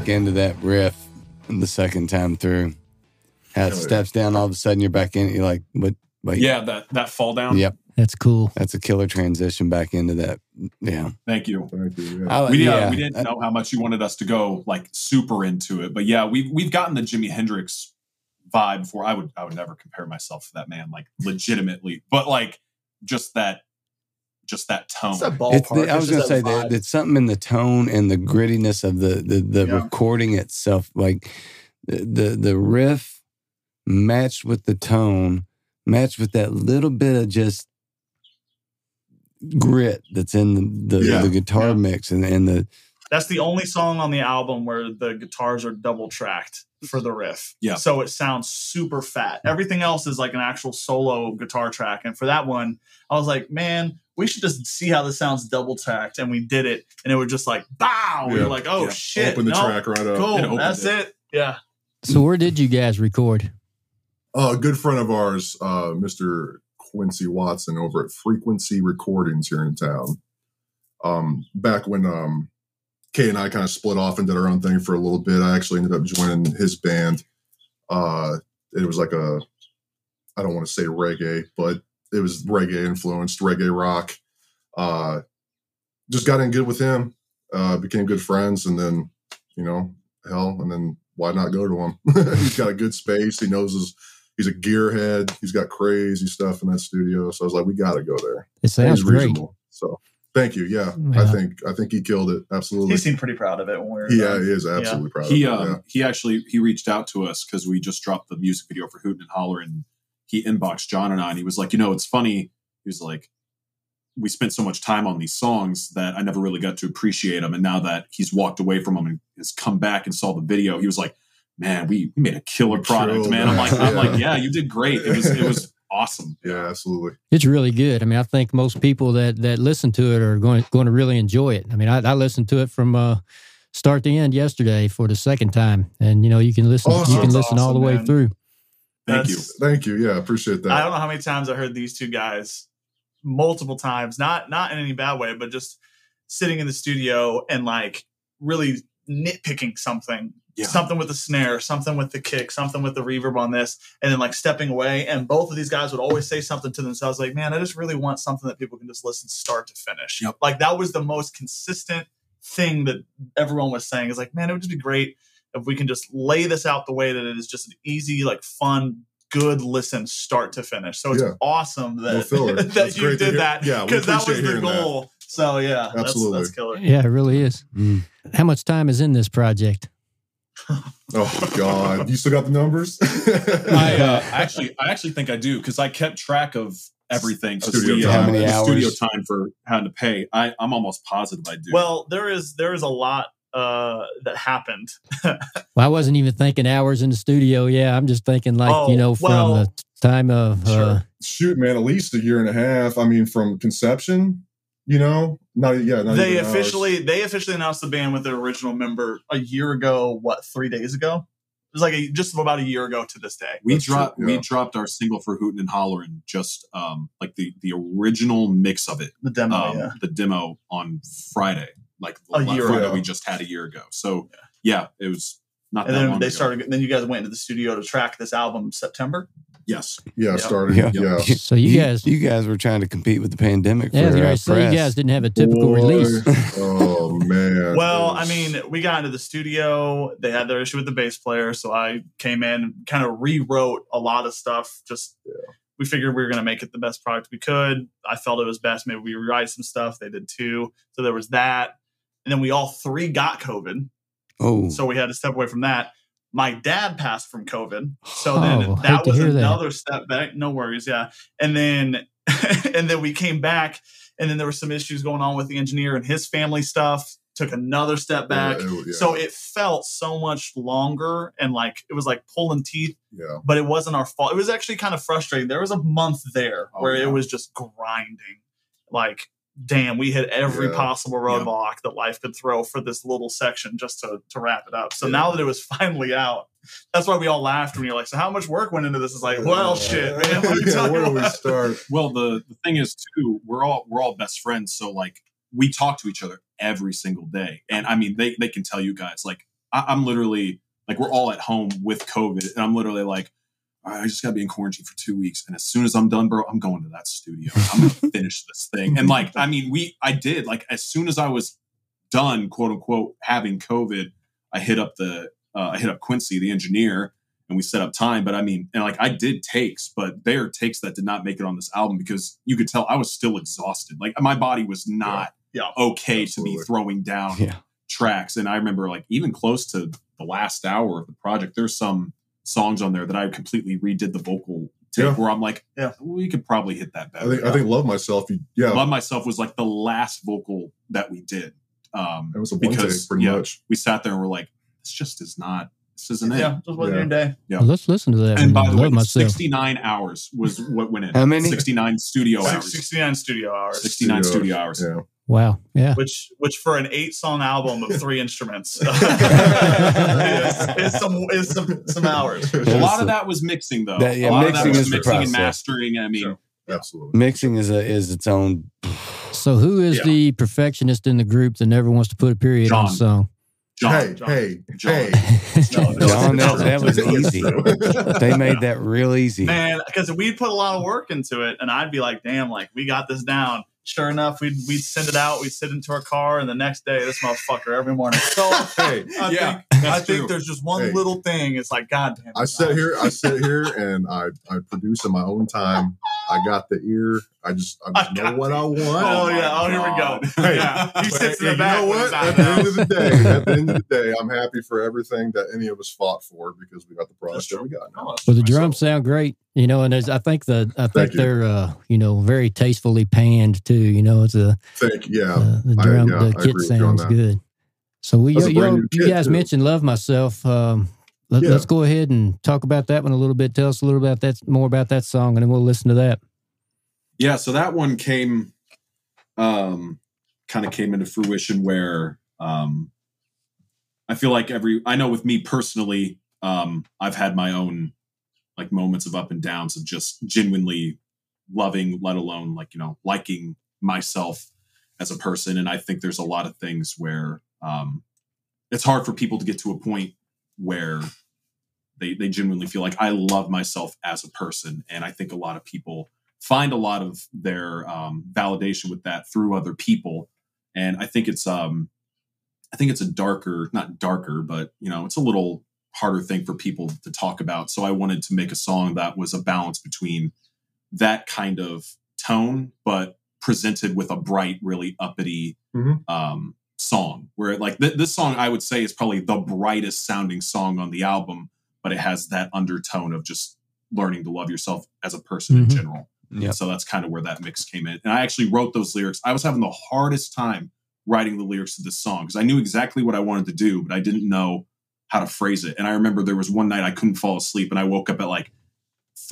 Back into that riff the second time through. How it steps down, all of a sudden you're back in. it, You're like, what? Wait, Yeah, that that fall down. Yep. That's cool. That's a killer transition back into that. Yeah. Thank you. Thank you. Yeah. I- we, uh, we didn't I- know how much you wanted us to go like super into it, but yeah, we've we've gotten the Jimi Hendrix vibe before. I would I would never compare myself to that man, like legitimately, but like just that just that tone. It's a ballpark. the, I was going to say that that it's something in the tone and the grittiness of the the, the Yeah. recording itself, like the, the the riff matched with the tone, matched with that little bit of just grit that's in the the, Yeah. the guitar Yeah. mix and and the That's the only song on the album where the guitars are double tracked for the riff. Yeah. So it sounds super fat. Everything else is like an actual solo guitar track. And for that one, I was like, man, we should just see how this sounds double tacked. And we did it. And it was just like, bow. We Yeah. were like, oh Yeah. shit. Open the no, track right up. It Cool. opened That's it. it. Yeah. So where did you guys record? Uh, a good friend of ours, uh, Mr. Quincy Watson over at Frequency Recordings here in town. Um, back when um, Kay and I kind of split off and did our own thing for a little bit, I actually ended up joining his band. Uh, it was like a, I don't want to say reggae, but it was reggae influenced, reggae rock. Uh, just got in good with him, uh, became good friends, and then, you know, hell, and then why not go to him? He's got a good space. He knows his he's a gearhead. He's got crazy stuff in that studio. So I was like, we got to go there. It sounds He's great. reasonable. So thank you. Yeah, Yeah. I think I think he killed it. Absolutely. He seemed pretty proud of it when we were yeah, done. he is absolutely proud. he of it. um yeah. he actually he reached out to us because we just dropped the music video for Hootin' and Holler and he inboxed John and I and he was like, you know, it's funny. He was like, we spent so much time on these songs that I never really got to appreciate them. And now that he's walked away from them and has come back and saw the video, he was like, man, we, we made a killer product, Killed man. I'm it. like, I'm Yeah. like, yeah, you did great. It was it was awesome. yeah, absolutely. It's really good. I mean, I think most people that that listen to it are going going to really enjoy it. I mean, I, I listened to it from uh, start to end yesterday for the second time, and you know, you can listen Awesome. you can That's listen all the awesome, way man. through. Thank you. Thank you. Yeah, appreciate that. I don't know how many times I heard these two guys multiple times, not not in any bad way, but just sitting in the studio and like really nitpicking something. Yeah. Something with the snare, something with the kick, something with the reverb on this, and then like stepping away. And both of these guys would always say something to themselves like, Man, I just really want something that people can just listen start to finish. Yep. Like that was the most consistent thing that everyone was saying is like, Man, it would just be great if we can just lay this out the way that it is just an easy, like fun, good listen start to finish. So it's Yeah. awesome that, filler. that you did that Yeah, because that was appreciate the hearing that. goal. So yeah, Absolutely. that's, that's killer. Yeah, it really is. Mm. How much time is in this project? Oh God, you still got the numbers? I uh, actually, I actually think I do because I kept track of everything. Studio we, time. uh, How many the Studio time for having to pay. I, I'm almost positive I do. Well, there is there is a lot uh, that happened. Well, I wasn't even thinking hours in the studio. Yeah, I'm just thinking like Oh, you know from well, the time of uh, sure. Shoot, man, at least a year and a half. I mean, from conception, you know, not yeah. Not they even hours. officially they officially announced the band with their original member a year ago. What three days ago? It was like a, just about a year ago to this day. we That's true, dropped we dropped our single for Hootin' and Hollerin' just um like the the original mix of it, The demo, um, yeah. the demo on Friday, like the A la- year Friday ago. we just had a year ago. So yeah, it was not And that then long they ago. started. Then you guys went into the studio to track this album September. Yes, Yeah, Yep. started. Yeah. Yeah. So you guys- you guys were trying to compete with the pandemic. yeah, for, you uh, guys, so you guys didn't have a typical Boy. release. oh man. Well, I mean, we got into the studio. They had their issue with the bass player, so I came in, kind of rewrote a lot of stuff. Just we figured we were going to make it the best product we could. I felt it was best. Maybe we rewrite some stuff. They did too. So there was that, and then we all three got COVID, Oh, so we had to step away from that. My dad passed from COVID, so Oh, then that was hear that. another step back. No worries, yeah. And then and then we came back, and then there were some issues going on with the engineer and his family stuff. Took another step oh, back. Yeah, it- yeah, So it felt so much longer and like it was like pulling teeth, yeah. but it wasn't our fault. It was actually kind of frustrating. There was a month there Oh, where yeah. it was just grinding. Like, damn, we hit every Yeah. possible roadblock that life could throw for this little section just to, to wrap it up. So now that it was finally out, that's why we all laughed when you're like, so how much work went into this? It's like, well, shit, man. Yeah, where do we start? Well, the the thing is too, we're all we're all best friends, so like we talk to each other every single day. And I mean, they they can tell you guys like I, I'm literally like we're all at home with COVID, and I'm literally like. "All right, I just gotta be in quarantine for two weeks, and as soon as I'm done, bro, I'm going to that studio. I'm gonna finish this thing. And like, I mean, we, I did like as soon as I was done, quote unquote, having COVID, I hit up the, uh, I hit up Quincy, the engineer, and we set up time. But I mean, and like I did takes, but they are takes that did not make it on this album because you could tell I was still exhausted. Like my body was not Yeah. okay Absolutely. to be throwing down Yeah. tracks. And I remember like even close to the last hour of the project, there's some songs on there that I completely redid the vocal take Yeah. where I'm like, Yeah. we could probably hit that I better. think I think love myself. Yeah, Love Myself was like the last vocal that we did. Um, it was a one because take pretty yeah, much. we sat there and we're like, this just is not, this isn't it. Yeah, just wasn't Yeah. your day. Yeah. Well, let's listen to that. And by the way, myself. 69 hours was what went in. How many? 69 studio Six- hours. 69 studio hours. 69 studio hours. Yeah. Wow. Yeah. which which for an eight song album of three instruments is, is some is some some hours. A lot of that was mixing, though. That- yeah, a lot of that mixing was is mixing and mastering. I mean, Sure. Absolutely. Mixing is a is its own. So who is Yeah. the perfectionist in the group that never wants to put a period on a song? John, hey, John. hey, John. hey. No, no, John, that, that was easy. They made that real easy. man because we'd put a lot of work into it and i'd be like damn like we got this down sure enough we'd, we'd send it out we'd sit into our car and the next day this motherfucker every morning so hey, i Yeah, think i true. think there's just one Hey. little thing it's like god damn it, I sit here, I sit here, and I I produce in my own time. I got the ear. I just I just I know got what I want. oh, my yeah oh here we go Hey, yeah he But, sits in the back You know what? At the end of the day, at the end of the day, I'm happy for everything that any of us fought for because we got the product that we got. now. Well, the Myself. drums sound great, you know, and there's, I think the I think Thank they're uh, you know very tastefully panned too. You know, it's a Thank yeah. uh, the I- drum yeah, the kit agree with you on sounds good. So we you, you, you guys too. mentioned "Love Myself." Um, let, Yeah. Let's go ahead and talk about that one a little bit. Tell us a little about that more about that song, and then we'll listen to that. Yeah, so that one came um kind of came into fruition where um I feel like every I know with me personally, um I've had my own like moments of up and downs of just genuinely loving, let alone like, you know, liking myself as a person. And I think there's a lot of things where um it's hard for people to get to a point where they they genuinely feel like I love myself as a person. And I think a lot of people find a lot of their um, validation with that through other people and i think it's um i think it's a darker not darker but you know it's a little harder thing for people to talk about so i wanted to make a song that was a balance between that kind of tone but presented with a bright really uppity Mhm. um song where like th- this song i would say is probably the brightest sounding song on the album but it has that undertone of just learning to love yourself as a person in Mhm. general Yep. so that's kind of where that mix came in. And I actually wrote those lyrics. I was having the hardest time writing the lyrics to this song because I knew exactly what I wanted to do, but I didn't know how to phrase it. And I remember there was one night I couldn't fall asleep and I woke up at like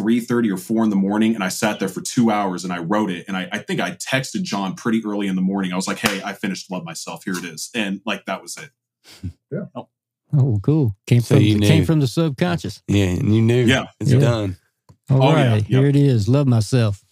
3.30 or 4 in the morning and I sat there for two hours and I wrote it. And I, I think I texted John pretty early in the morning. I was like, hey, I finished Love Myself. Here it is. And like that was it. Oh, Oh, cool! Came So from you came from the subconscious. Yeah, and you knew. Yeah. It's Yeah. done. All Oh, right, yeah, here yep. it is. Love myself.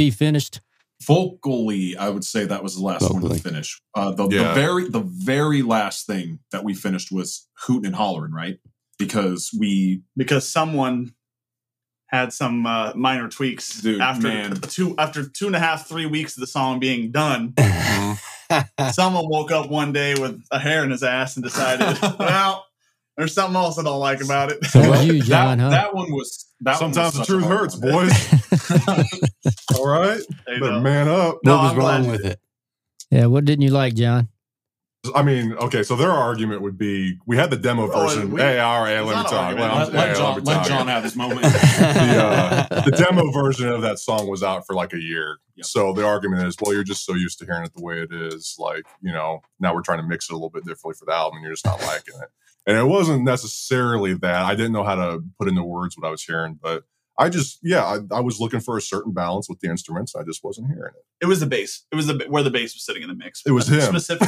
Be finished. Vocally, I would say that was the last one to finish. Uh, the, Yeah. the very the very last thing that we finished was hooting and hollering, right? Because we because someone had some uh, minor tweaks Dude, after man. two after two and a half three weeks of the song being done. Someone woke up one day with a hair in his ass and decided, well, there's something else I don't like about it. So was you, that, huh? that one was that one was Sometimes the truth hurts, one. boys. All right, There you better go. man up. No, what was I'm wrong with did. it? yeah, what didn't you like, John? I mean, okay, so their argument would be we had the demo Oh, version. we- hey, all right, let me talk. Let, Let, let hey, John, me let. John have his moment. the, uh, the demo version of that song was out for like a year. Yep. So the argument is, well, you're just so used to hearing it the way it is. Like, you know, now we're trying to mix it a little bit differently for the album and you're just not liking it. And it wasn't necessarily that. I didn't know how to put into words what I was hearing, but I just, yeah, I, I was looking for a certain balance with the instruments. I just wasn't hearing it. It was the bass. It was the where the bass was sitting in the mix. It was him. specifically.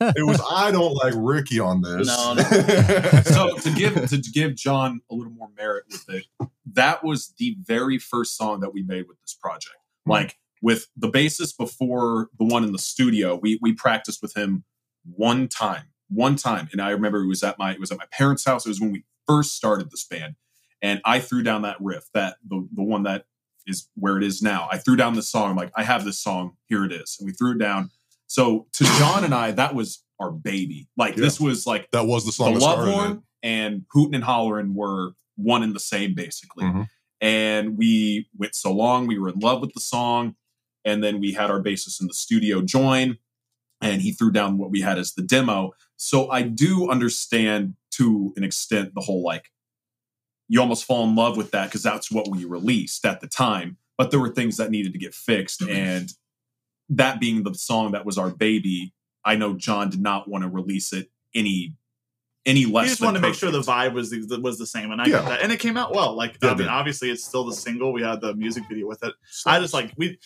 It was, I don't like Ricky on this. No, so to give to give John a little more merit with it, that was the very first song that we made with this project. Hmm. Like with the bassist before the one in the studio, we we practiced with him one time, one time, and I remember it was at my it was at my parents' house. It was when we first started this band, and I threw down that riff, that the the one that is where it is now. I threw down the song. I'm like, I have this song. Here it is, and we threw it down. So to John and I, that was our baby. Like Yeah. this was like that was the song the love horn and hootin' and hollering were one and the same basically Mhm. and we went so long we were in love with the song and then we had our bassist in the studio join and he threw down what we had as the demo so i do understand to an extent the whole like you almost fall in love with that because that's what we released at the time but there were things that needed to get fixed and that being the song that was our baby i know john did not want to release it any any less We just than wanted to make sure the vibe was the, was the same, and I Yeah. that, and it came out well. Like Yeah, I mean, obviously it's still the single. We had the music video with it. I just like we.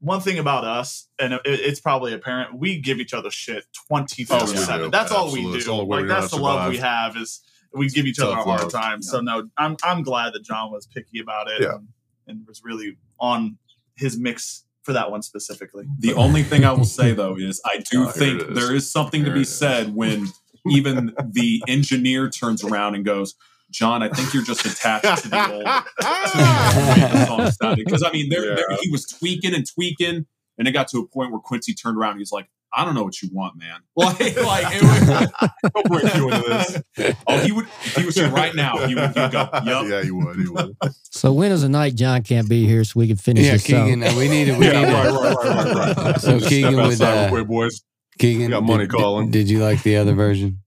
One thing about us, and it, it's probably apparent, we give each other shit twenty four Oh, we seven. do. That's all Absolutely. we do. the only Like that's the to love we have is we give each other a hard love. time. So no, I'm I'm glad that John was picky about it Yeah. and, and was really on his mix for that one specifically. The only thing I will say though is I do Oh, think it is. there is something to be it is. said when even the engineer turns around and goes, "John, I think you're just attached to the old to the old way the song sounded." Because I mean, there, there he was tweaking and tweaking, and it got to a point where Quincy turned around. and He's like, "I don't know what you want, man." Like, like it was, Don't bring you into this. oh, he would if he was here right now. He would, he would go, "Yep." Yeah, he would. He would. So when is the night John can't be here so we can finish Yeah, this Keagan. song? We need to. We yeah, need to. right, right, right, right, right. So Just Keagan step would, outside real uh, quick, boys. Keagan, We got money did, calling. Did, did you like the other version?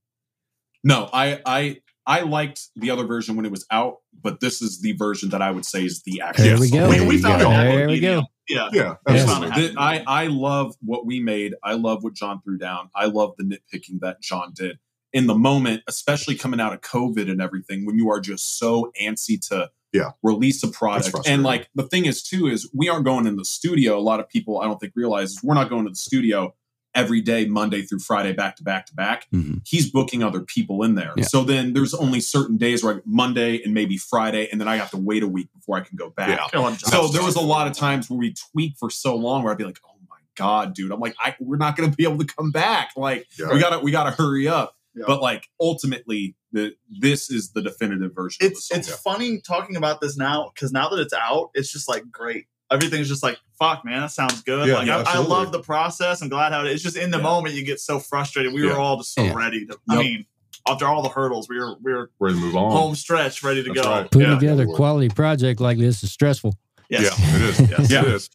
No, I I I liked the other version when it was out, but this is the version that I would say is the actual. There we go. we, There we found go. There we go. medium. Yeah. Yeah, Yes. absolutely. I, I love what we made. I love what John threw down. I love the nitpicking that John did in the moment, especially coming out of COVID and everything, when you are just so antsy to Yeah. release a product. And like the thing is too, is we aren't going in the studio. A lot of people I don't think realize is we're not going to the studio every day, Monday through Friday, back to back to back. Mhm. He's booking other people in there. Yeah. So then there's only certain days where I, Monday and maybe Friday, and then I have to wait a week before I can go back. Yeah. Come. So there was a lot of times where we tweak for so long where I'd be like, "Oh my god, dude!" I'm like, I, "We're not going to be able to come back. Like, Yeah. we gotta, we gotta hurry up." Yeah. But like, ultimately, the this is the definitive version. it's of the it's song. funny talking about this now because now that it's out, it's just like great. Everything's just like fuck, man. That sounds good. Yeah, like yeah, I, I love the process. I'm glad how it, it's just in the Yeah. moment you get so frustrated. We were all just so Yeah. ready to. I Yep. mean, after all the hurdles, we were we were Ready to move on. home stretch, ready to That's go. right. Putting Yeah. together a quality project like this is stressful. Yes. Yeah, it is. Yes. Yeah. It is.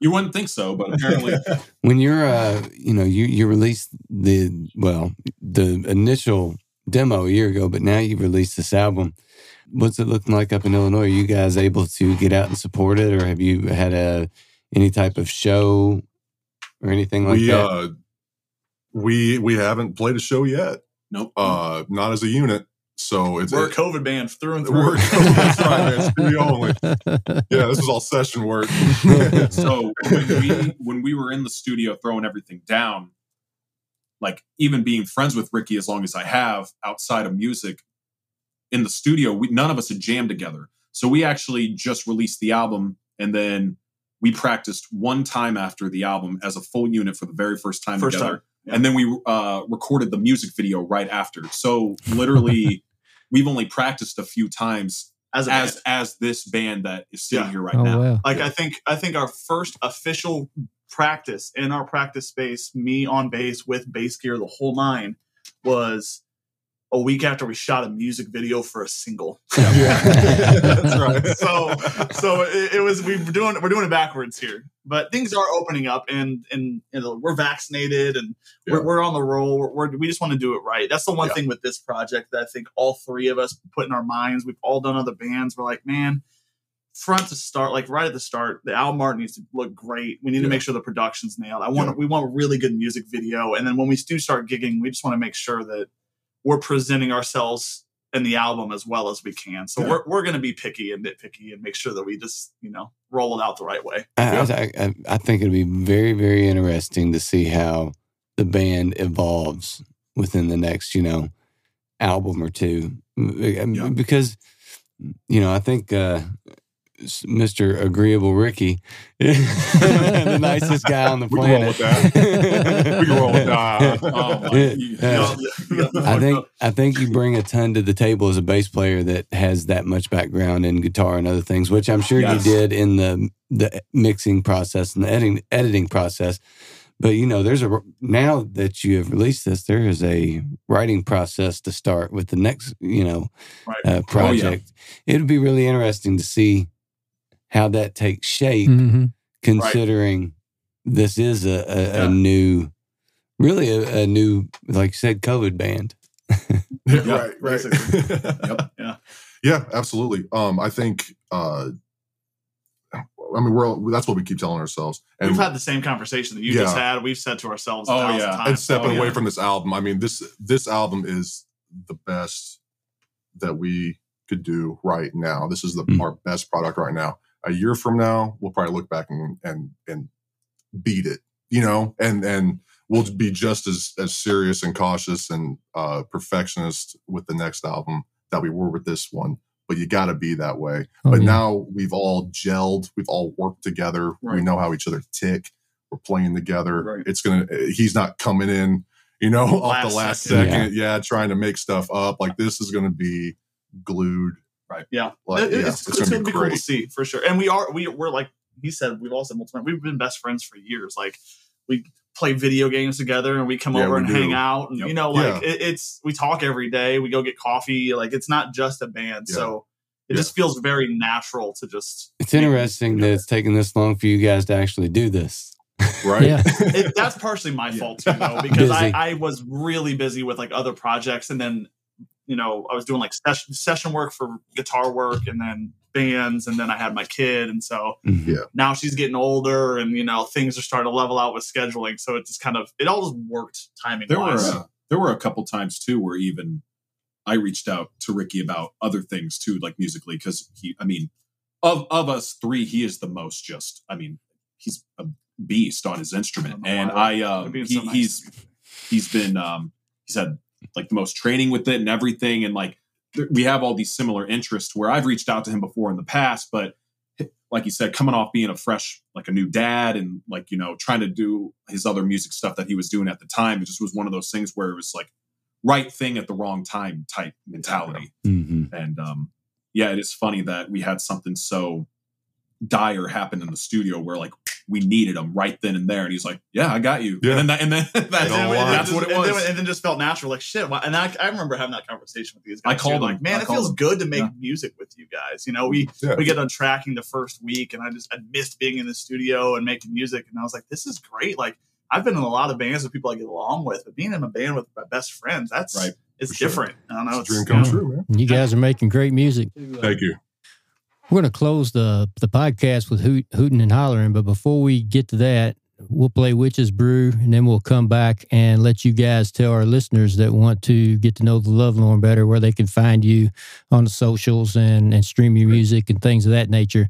you wouldn't think so, but apparently, When you're, uh, you know, you you released the well, the initial demo a year ago, but now you've released this album. What's it looking like up in Illinois? Are you guys able to get out and support it, or have you had a any type of show or anything like we that? uh we we haven't played a show yet. nope. Uh not as a unit. So it's We're a COVID band through and through. we're that's right, man. Studio only. Yeah, this is all session work. so when we when we were in the studio throwing everything down, like even being friends with Ricky as long as I have outside of music in the studio, we, none of us had jammed together. So we actually just released the album and then we practiced one time after the album as a full unit for the very first time First together. time, yeah. And then we uh, recorded the music video right after. So literally, we've only practiced a few times as as band. as this band that is sitting Yeah. here right oh now. wow. like I think I think our first official practice in our practice space, me on bass with bass gear, the whole nine, was a week after we shot a music video for a single. Yeah, that's right. so so it, it was we we're doing we're doing it backwards here, but things are opening up and and you know, we're vaccinated and Yeah. we're, we're on the roll. We're, we're, we just want to do it right. That's the one Yeah. thing with this project that I think all three of us put in our minds. We've all done other bands. We're like, man, front to start, like right at the start, the album art needs to look great. We need Yeah. to make sure the production's nailed. I want Yeah. we want a really good music video, and then when we do start gigging, we just want to make sure that we're presenting ourselves in the album as well as we can. So Yeah. we're we're going to be picky and nitpicky and make sure that we just you know roll it out the right way. I, Yeah. I, I, I think it'd be very, very interesting to see how the band evolves within the next, you know, album or two. Yeah. Because, you know, I think uh, s- Mr. Agreeable Ricky, the nicest guy on the We can roll planet. with that. We roll with that. Oh, Yeah, yeah. I think I think you bring a ton to the table as a bass player that has that much background in guitar and other things, which I'm sure Yes. you did in the the mixing process and the editing editing process. But you know, there's a now that you have released this, there is a writing process to start with the next, you know, Right. uh, project. It'd be really interesting to see how that takes shape, hmm considering this is a, a, Yeah. a new, really a, a new, like you said, COVID band. Yeah, Yeah, right, right. Yep. Yeah. Yeah, absolutely. Um, I think. Uh, I mean, we're all, that's what we keep telling ourselves, and We've had the same conversation that you just had. We've said to ourselves a Oh, thousand yeah. times. and stepping Oh, away yeah. from this album. I mean this this album is the best that we could do right now. This is the Mm. our best product right now. A year from now, we'll probably look back and and and beat it, you know, and and we'll be just as as serious and cautious and uh perfectionist with the next album that we were with this one. But you got to be that way. Oh, but yeah. now we've all gelled, we've all worked together. We know how each other tick. We're playing together. Right. It's gonna. He's not coming in, you know, off the Last last second. second. Yeah. trying to make stuff up. Like this is gonna be glued. Yeah, Like, It- yeah, it's, it's it's, gonna gonna, be be cool to see for sure. And we are we we're like he said we've all said multiple times we've been best friends for years. Like we play video games together and we come Yeah, over we and do. hang out and Yep. you know like it, it's we talk every day. We go get coffee. Like it's not just a band. Yeah. So it Yeah. just feels very natural to just. It's interesting that it's taken this long for you guys to actually do this. Right. Yeah. it, that's partially my fault too, though, because I, I was really busy with like other projects, and then you know I was doing like session session work for guitar work, and then bands, and then I had my kid, and so Mhm. Yeah. now she's getting older, and you know things are starting to level out with scheduling, so it just kind of it all just worked timing there were wise. uh, there were a couple times too where even I reached out to Ricky about other things too, like musically, because he, I mean, of of us three, he is the most just. I mean, he's a beast on his instrument, I and I, You're um, he, so nice he's he's been um he's had like the most training with it and everything and like th- we have all these similar interests where i've reached out to him before in the past but like you said coming off being a fresh like a new dad and like you know trying to do his other music stuff that he was doing at the time it just was one of those things where it was like right thing at the wrong time type mentality Mhm. and um yeah it is funny that we had something so dire happened in the studio where like we needed him right then and there and he's like yeah i got you Yeah. and then that, and then that's, And then, don't and then lie. that's just- what it and then- was and then just felt natural, like shit. why- And I, I remember having that conversation with these guys. I called too, him. like, man, I it feels him. good to make Yeah. music with you guys. You know, we Yeah. we get on tracking the first week, and I just I missed being in the studio and making music, and I was like, this is great. Like I've been in a lot of bands with people I get along with, but being in a band with my best friends, that's Right. It's For sure. different. I don't know. It's a dream come yeah. true, man. You guys are making great music. Thank you. We're going to close the the podcast with hoot, hooting and hollering, but before we get to that, we'll play Witches Brew, and then we'll come back and let you guys tell our listeners that want to get to know the love Lovelorn better where they can find you on the socials and and stream your music and things of that nature.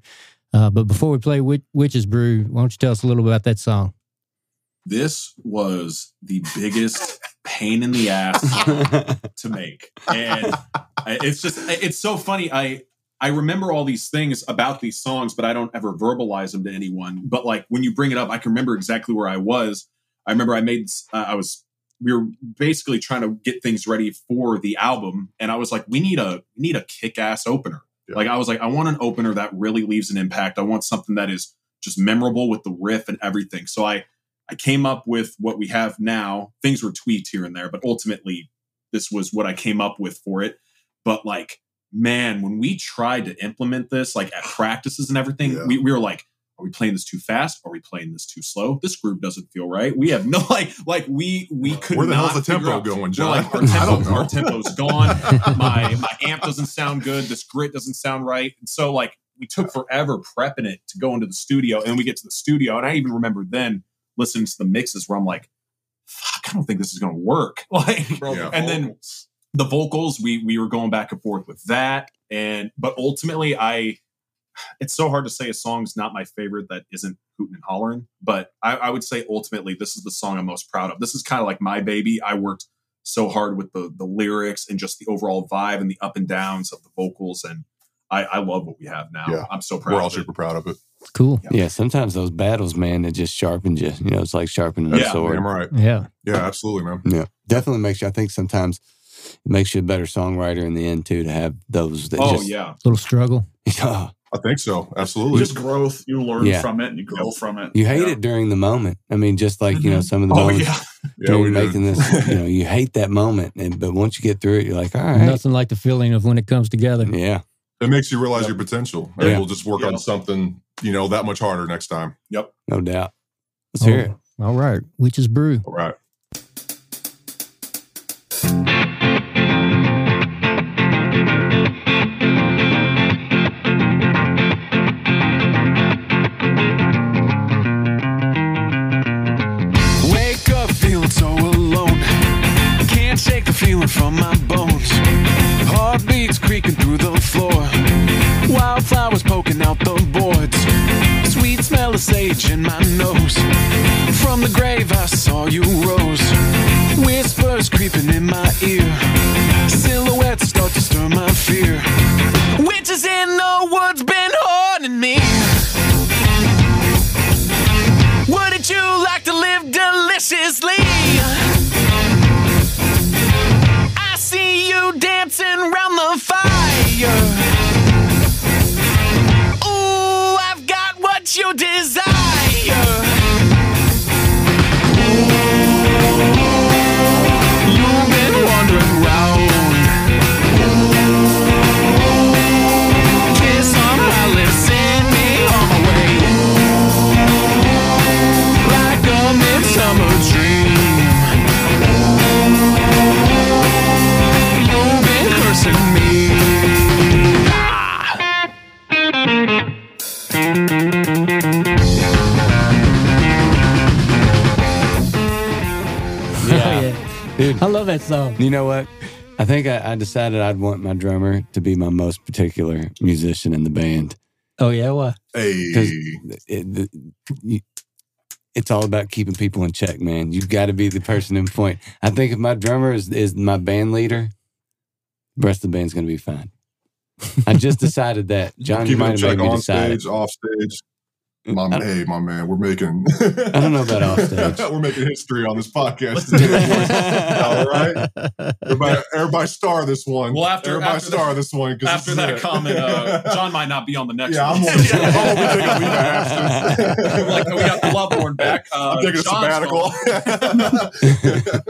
Uh, but before we play Wit- Witches Brew, why don't you tell us a little about that song? this was the biggest pain in the ass to make and it's just it's so funny i i remember all these things about these songs but i don't ever verbalize them to anyone. But like when you bring it up i can remember exactly where i was. I remember i made uh, i was we were basically trying to get things ready for the album and i was like we need a we need a kick-ass opener. Yeah. like i was like i want an opener that really leaves an impact. I want something that is just memorable with the riff and everything. So i i came up with what we have now. Things were tweaked here and there but ultimately this was what i came up with for it. But like man when we tried to implement this like at practices and everything Yeah. we, we were like are we playing this too fast? Are we playing this too slow? This groove doesn't feel right. We have no like like we we could Where the not hell's the tempo out- going, we're John? like our tempo, our tempo's gone. My my amp doesn't sound good. This grit doesn't sound right. And so like we took forever prepping it to go into the studio and we get to the studio and i even remember then listening to the mixes where i'm like fuck i don't think this is going to work. Like Yeah. and then the vocals we we were going back and forth with that and but ultimately i it's so hard to say a song's not my favorite that isn't hooting and hollering but I, I would say ultimately this is the song i'm most proud of this is kind of like my baby i worked so hard with the the lyrics and just the overall vibe and the up and downs of the vocals and i i love what we have now Yeah. i'm so proud We're all of it. super proud of it. Cool. yeah, sometimes those battles, man, it just sharpens you. You know, it's like sharpening a Yeah, sword. Damn right. Yeah. Yeah, absolutely, man. Yeah, definitely makes you. I think sometimes it makes you a better songwriter in the end too to have those that oh just yeah Little struggle. Oh, I think so. Absolutely. just growth. You learn Yeah. from it and you grow from it. you hate Yeah. it during the moment. I mean, just like you know mm-hmm. some of the oh moments yeah yeah, during we do. making this, you know, you hate that moment, and but once you get through it, you're like, all right, Nothing like the feeling of when it comes together. yeah, It makes you realize Yep. your potential. And Yeah. we'll just work Yeah. on something, you know, that much harder next time. Yep. No doubt. Let's oh, hear it. Oh, All right. Witch's Brew. All right. From my bones. Heartbeats creaking through the floor. Wildflowers poking out the boards. Sweet smell of sage in my nose. From the grave I saw you rose. Whispers creeping in my ear. Silhouettes start to stir my fear. Witches in the fire. That song. You know what? I think I, I decided I'd want my drummer to be my most particular musician in the band. Oh, yeah. What? Hey. It, the, you, it's all about keeping people in check, man. You've got to be the person in point. I think if my drummer is, is my band leader, the rest of the band's going to be fine. I just decided that. John, you might have check made me on decide. it. stage, off stage. My, I- hey, my man, we're making. I don't know about off stage. we're making history on this podcast. today. All right, everybody, everybody star this one. Well, after- everybody after star this one. 'cause after that it. comment uh, john might not be on the next yeah, I'm one gonna, I'm gonna be taking a leave of absence. like we got the Lovelorn back uh, I'm taking a sabbatical.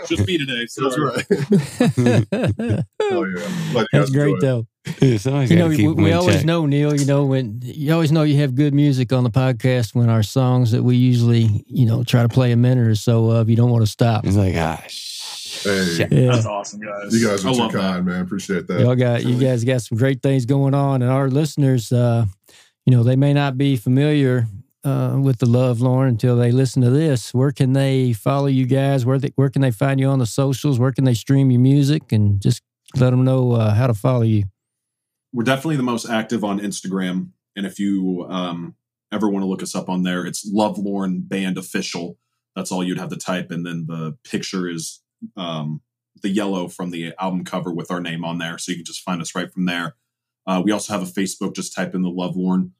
just me today That's right. Oh yeah, That's great, though. Yeah, somebody's You know, to we, we always check. know, Neil, you know, when you always know you have good music on the podcast when our songs that we usually, you know, try to play a minute or so of, you don't want to stop. It's like, ah, Hey. Yeah. That's awesome, guys. You guys I are too love that. kind, man. Appreciate that. Y'all got you guys got some great things going on, and our listeners, uh, you know, they may not be familiar uh, with the Lovelorn until they listen to this. Where can they follow you guys? Where they, where can they find you on the socials? Where can they stream your music? And just let them know uh, how to follow you. We're definitely the most active on Instagram. And if you um, ever want to look us up on there, it's Lovelorn Band Official. That's all you'd have to type, and then the picture is um, the yellow from the album cover with our name on there, so you can just find us right from there. Uh, we also have a Facebook. Just type in the Lovelorn,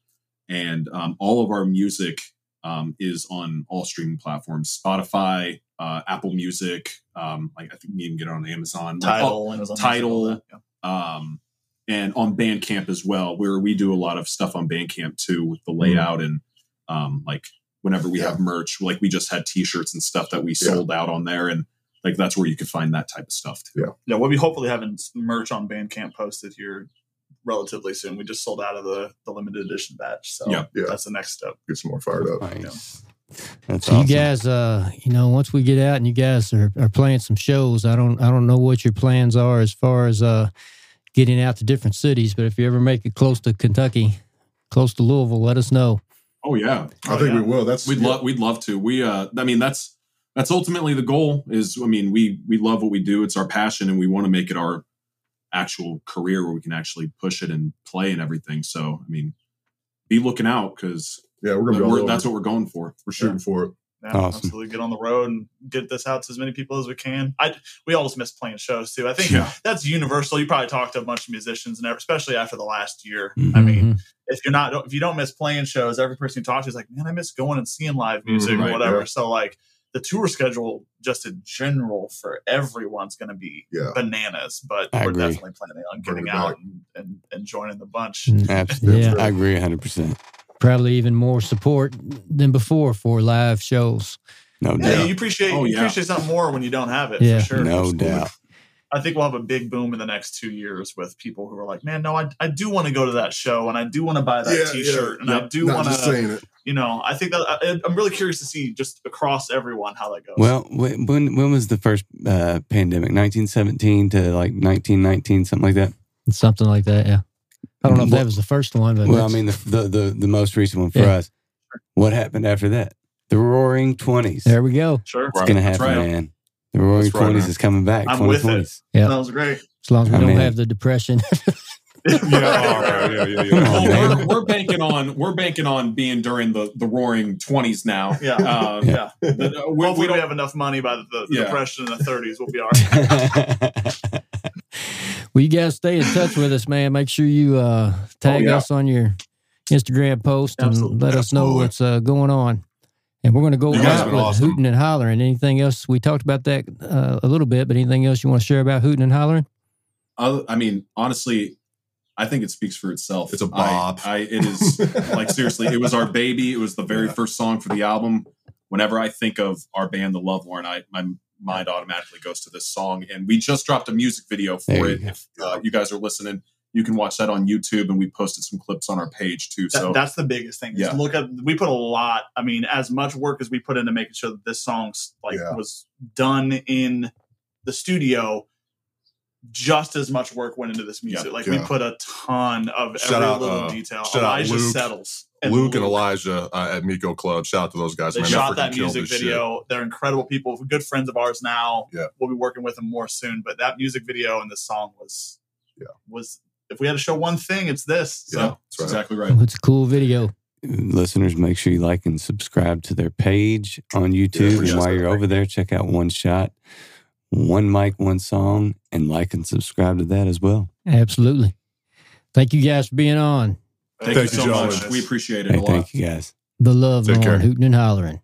and um, all of our music um, is on all streaming platforms: Spotify, uh, Apple Music. Um, like I think you can get it on Amazon. Like, all- Tidal, Amazon Tidal. Music, all that, yeah. and on Bandcamp as well, where we do a lot of stuff on Bandcamp too with the layout and um, like whenever we Yeah. have merch, like we just had T-shirts and stuff that we Yeah. sold out on there, and like that's where you could find that type of stuff too. Yeah, we'll be hopefully having s- merch on Bandcamp posted here relatively soon. We just sold out of the, the limited edition batch, so Yeah. Yeah. that's the next step. Get some more fired up. Nice. That's So awesome. you guys, uh, you know, once we get out and you guys are, are playing some shows, I don't, I don't know what your plans are as far as uh, getting out to different cities. But if you ever make it close to Kentucky, close to Louisville, let us know. Oh yeah, I Oh, think yeah. we will. That's we'd love we'd love to. We uh, I mean that's that's ultimately the goal. Is I mean we we love what we do. It's our passion, and we want to make it our actual career where we can actually push it and play and everything. So I mean, be looking out because Yeah, we're gonna be all over. that's what we're going for. we're shooting for it. Yeah, Awesome. absolutely. Get on the road and get this out to as many people as we can. I we always miss playing shows too. I think Yeah. that's universal. You probably talked to a bunch of musicians, and especially after the last year. Mhm. I mean, if you're not if you don't miss playing shows, every person you talk to is like, man, I miss going and seeing live music Mhm, or whatever. yeah. So like the tour schedule, just in general, for everyone's going to be Yeah. bananas. But I we're agree. definitely planning on getting it out and, and and joining the bunch. Mm, Absolutely. Yeah. I agree 100%. Probably even more support than before for live shows. No Yeah, doubt. you appreciate Oh, you yeah. appreciate something more when you don't have it. Yeah. for sure. no absolutely. doubt. I think we'll have a big boom in the next two years with people who are like, man, no, I, I do want to go to that show and I do want to buy that Yeah, T-shirt yeah. and I do want to, you know, I think that I, I'm really curious to see just across everyone how that goes. Well, when when when was the first uh, pandemic? 1917 to like 1919, something like that. Something like that. Yeah. I don't know if that was the first one, but Well, I mean the the the, the most recent one for Yeah. us. What happened after that? The Roaring Twenties. there we go. sure, It's gonna That's happen, right. man. The Roaring That's right, Twenties is coming back. I'm with it. 2020s. Yeah. that was great. As long as we I don't mean- have the depression. Yeah, all right, yeah, yeah, yeah. Come Oh, man. we're, we're banking on we're banking on being during the the roaring twenties now. Yeah. Uh, Yeah. the- we, Hopefully we we, don't, have enough money by the, the Yeah. depression in the 30s. We'll be all right. well, you guys stay in touch with us, man. Make sure you uh, tag Oh, yeah. us on your Instagram post and Absolutely. let us know Absolutely. what's uh, going on. And we're going to go You out with awesome. hooting and hollering. Anything else? We talked about that uh, a little bit, but anything else you want to share about hooting and hollering? I, I mean, honestly, I think it speaks for itself. It's a I- bop. I, it is like seriously, it was our baby. It was the very Yeah. first song for the album. Whenever I think of our band, The Lovelorn, I my mind automatically goes to this song. And we just dropped a music video for you it. go. If uh, you guys are listening, you can watch that on YouTube, and we posted some clips on our page too. That- So that's the biggest thing. Yeah. Look at we put a lot. I mean, as much work as we put into making sure that this song like Yeah. was done in the studio. Just as much work went into this music. Yeah. like we put a ton of Shout every out, little uh, detail. shout out Elijah Luke. Luke and Elijah uh, at Miko Club. Shout out to those guys, They man. shot they that freaking killed music this shit. video. They're incredible people, good friends of ours now. Yeah. We'll be working with them more soon. But that music video and this song was Yeah. was if we had to show one thing, it's this. So Yeah, that's that's right. exactly right. It's a cool video. Listeners, make sure you like and subscribe to their page on YouTube. appreciate and while you're over there, check out One Shot, One Mic, One Song, and like and subscribe to that as well. Absolutely. Thank you guys for being on Thank, Thank you you, so gentlemen. much. We appreciate it Hey, a lot. thank you guys. the Love Take care. Lorn, hooting and hollering.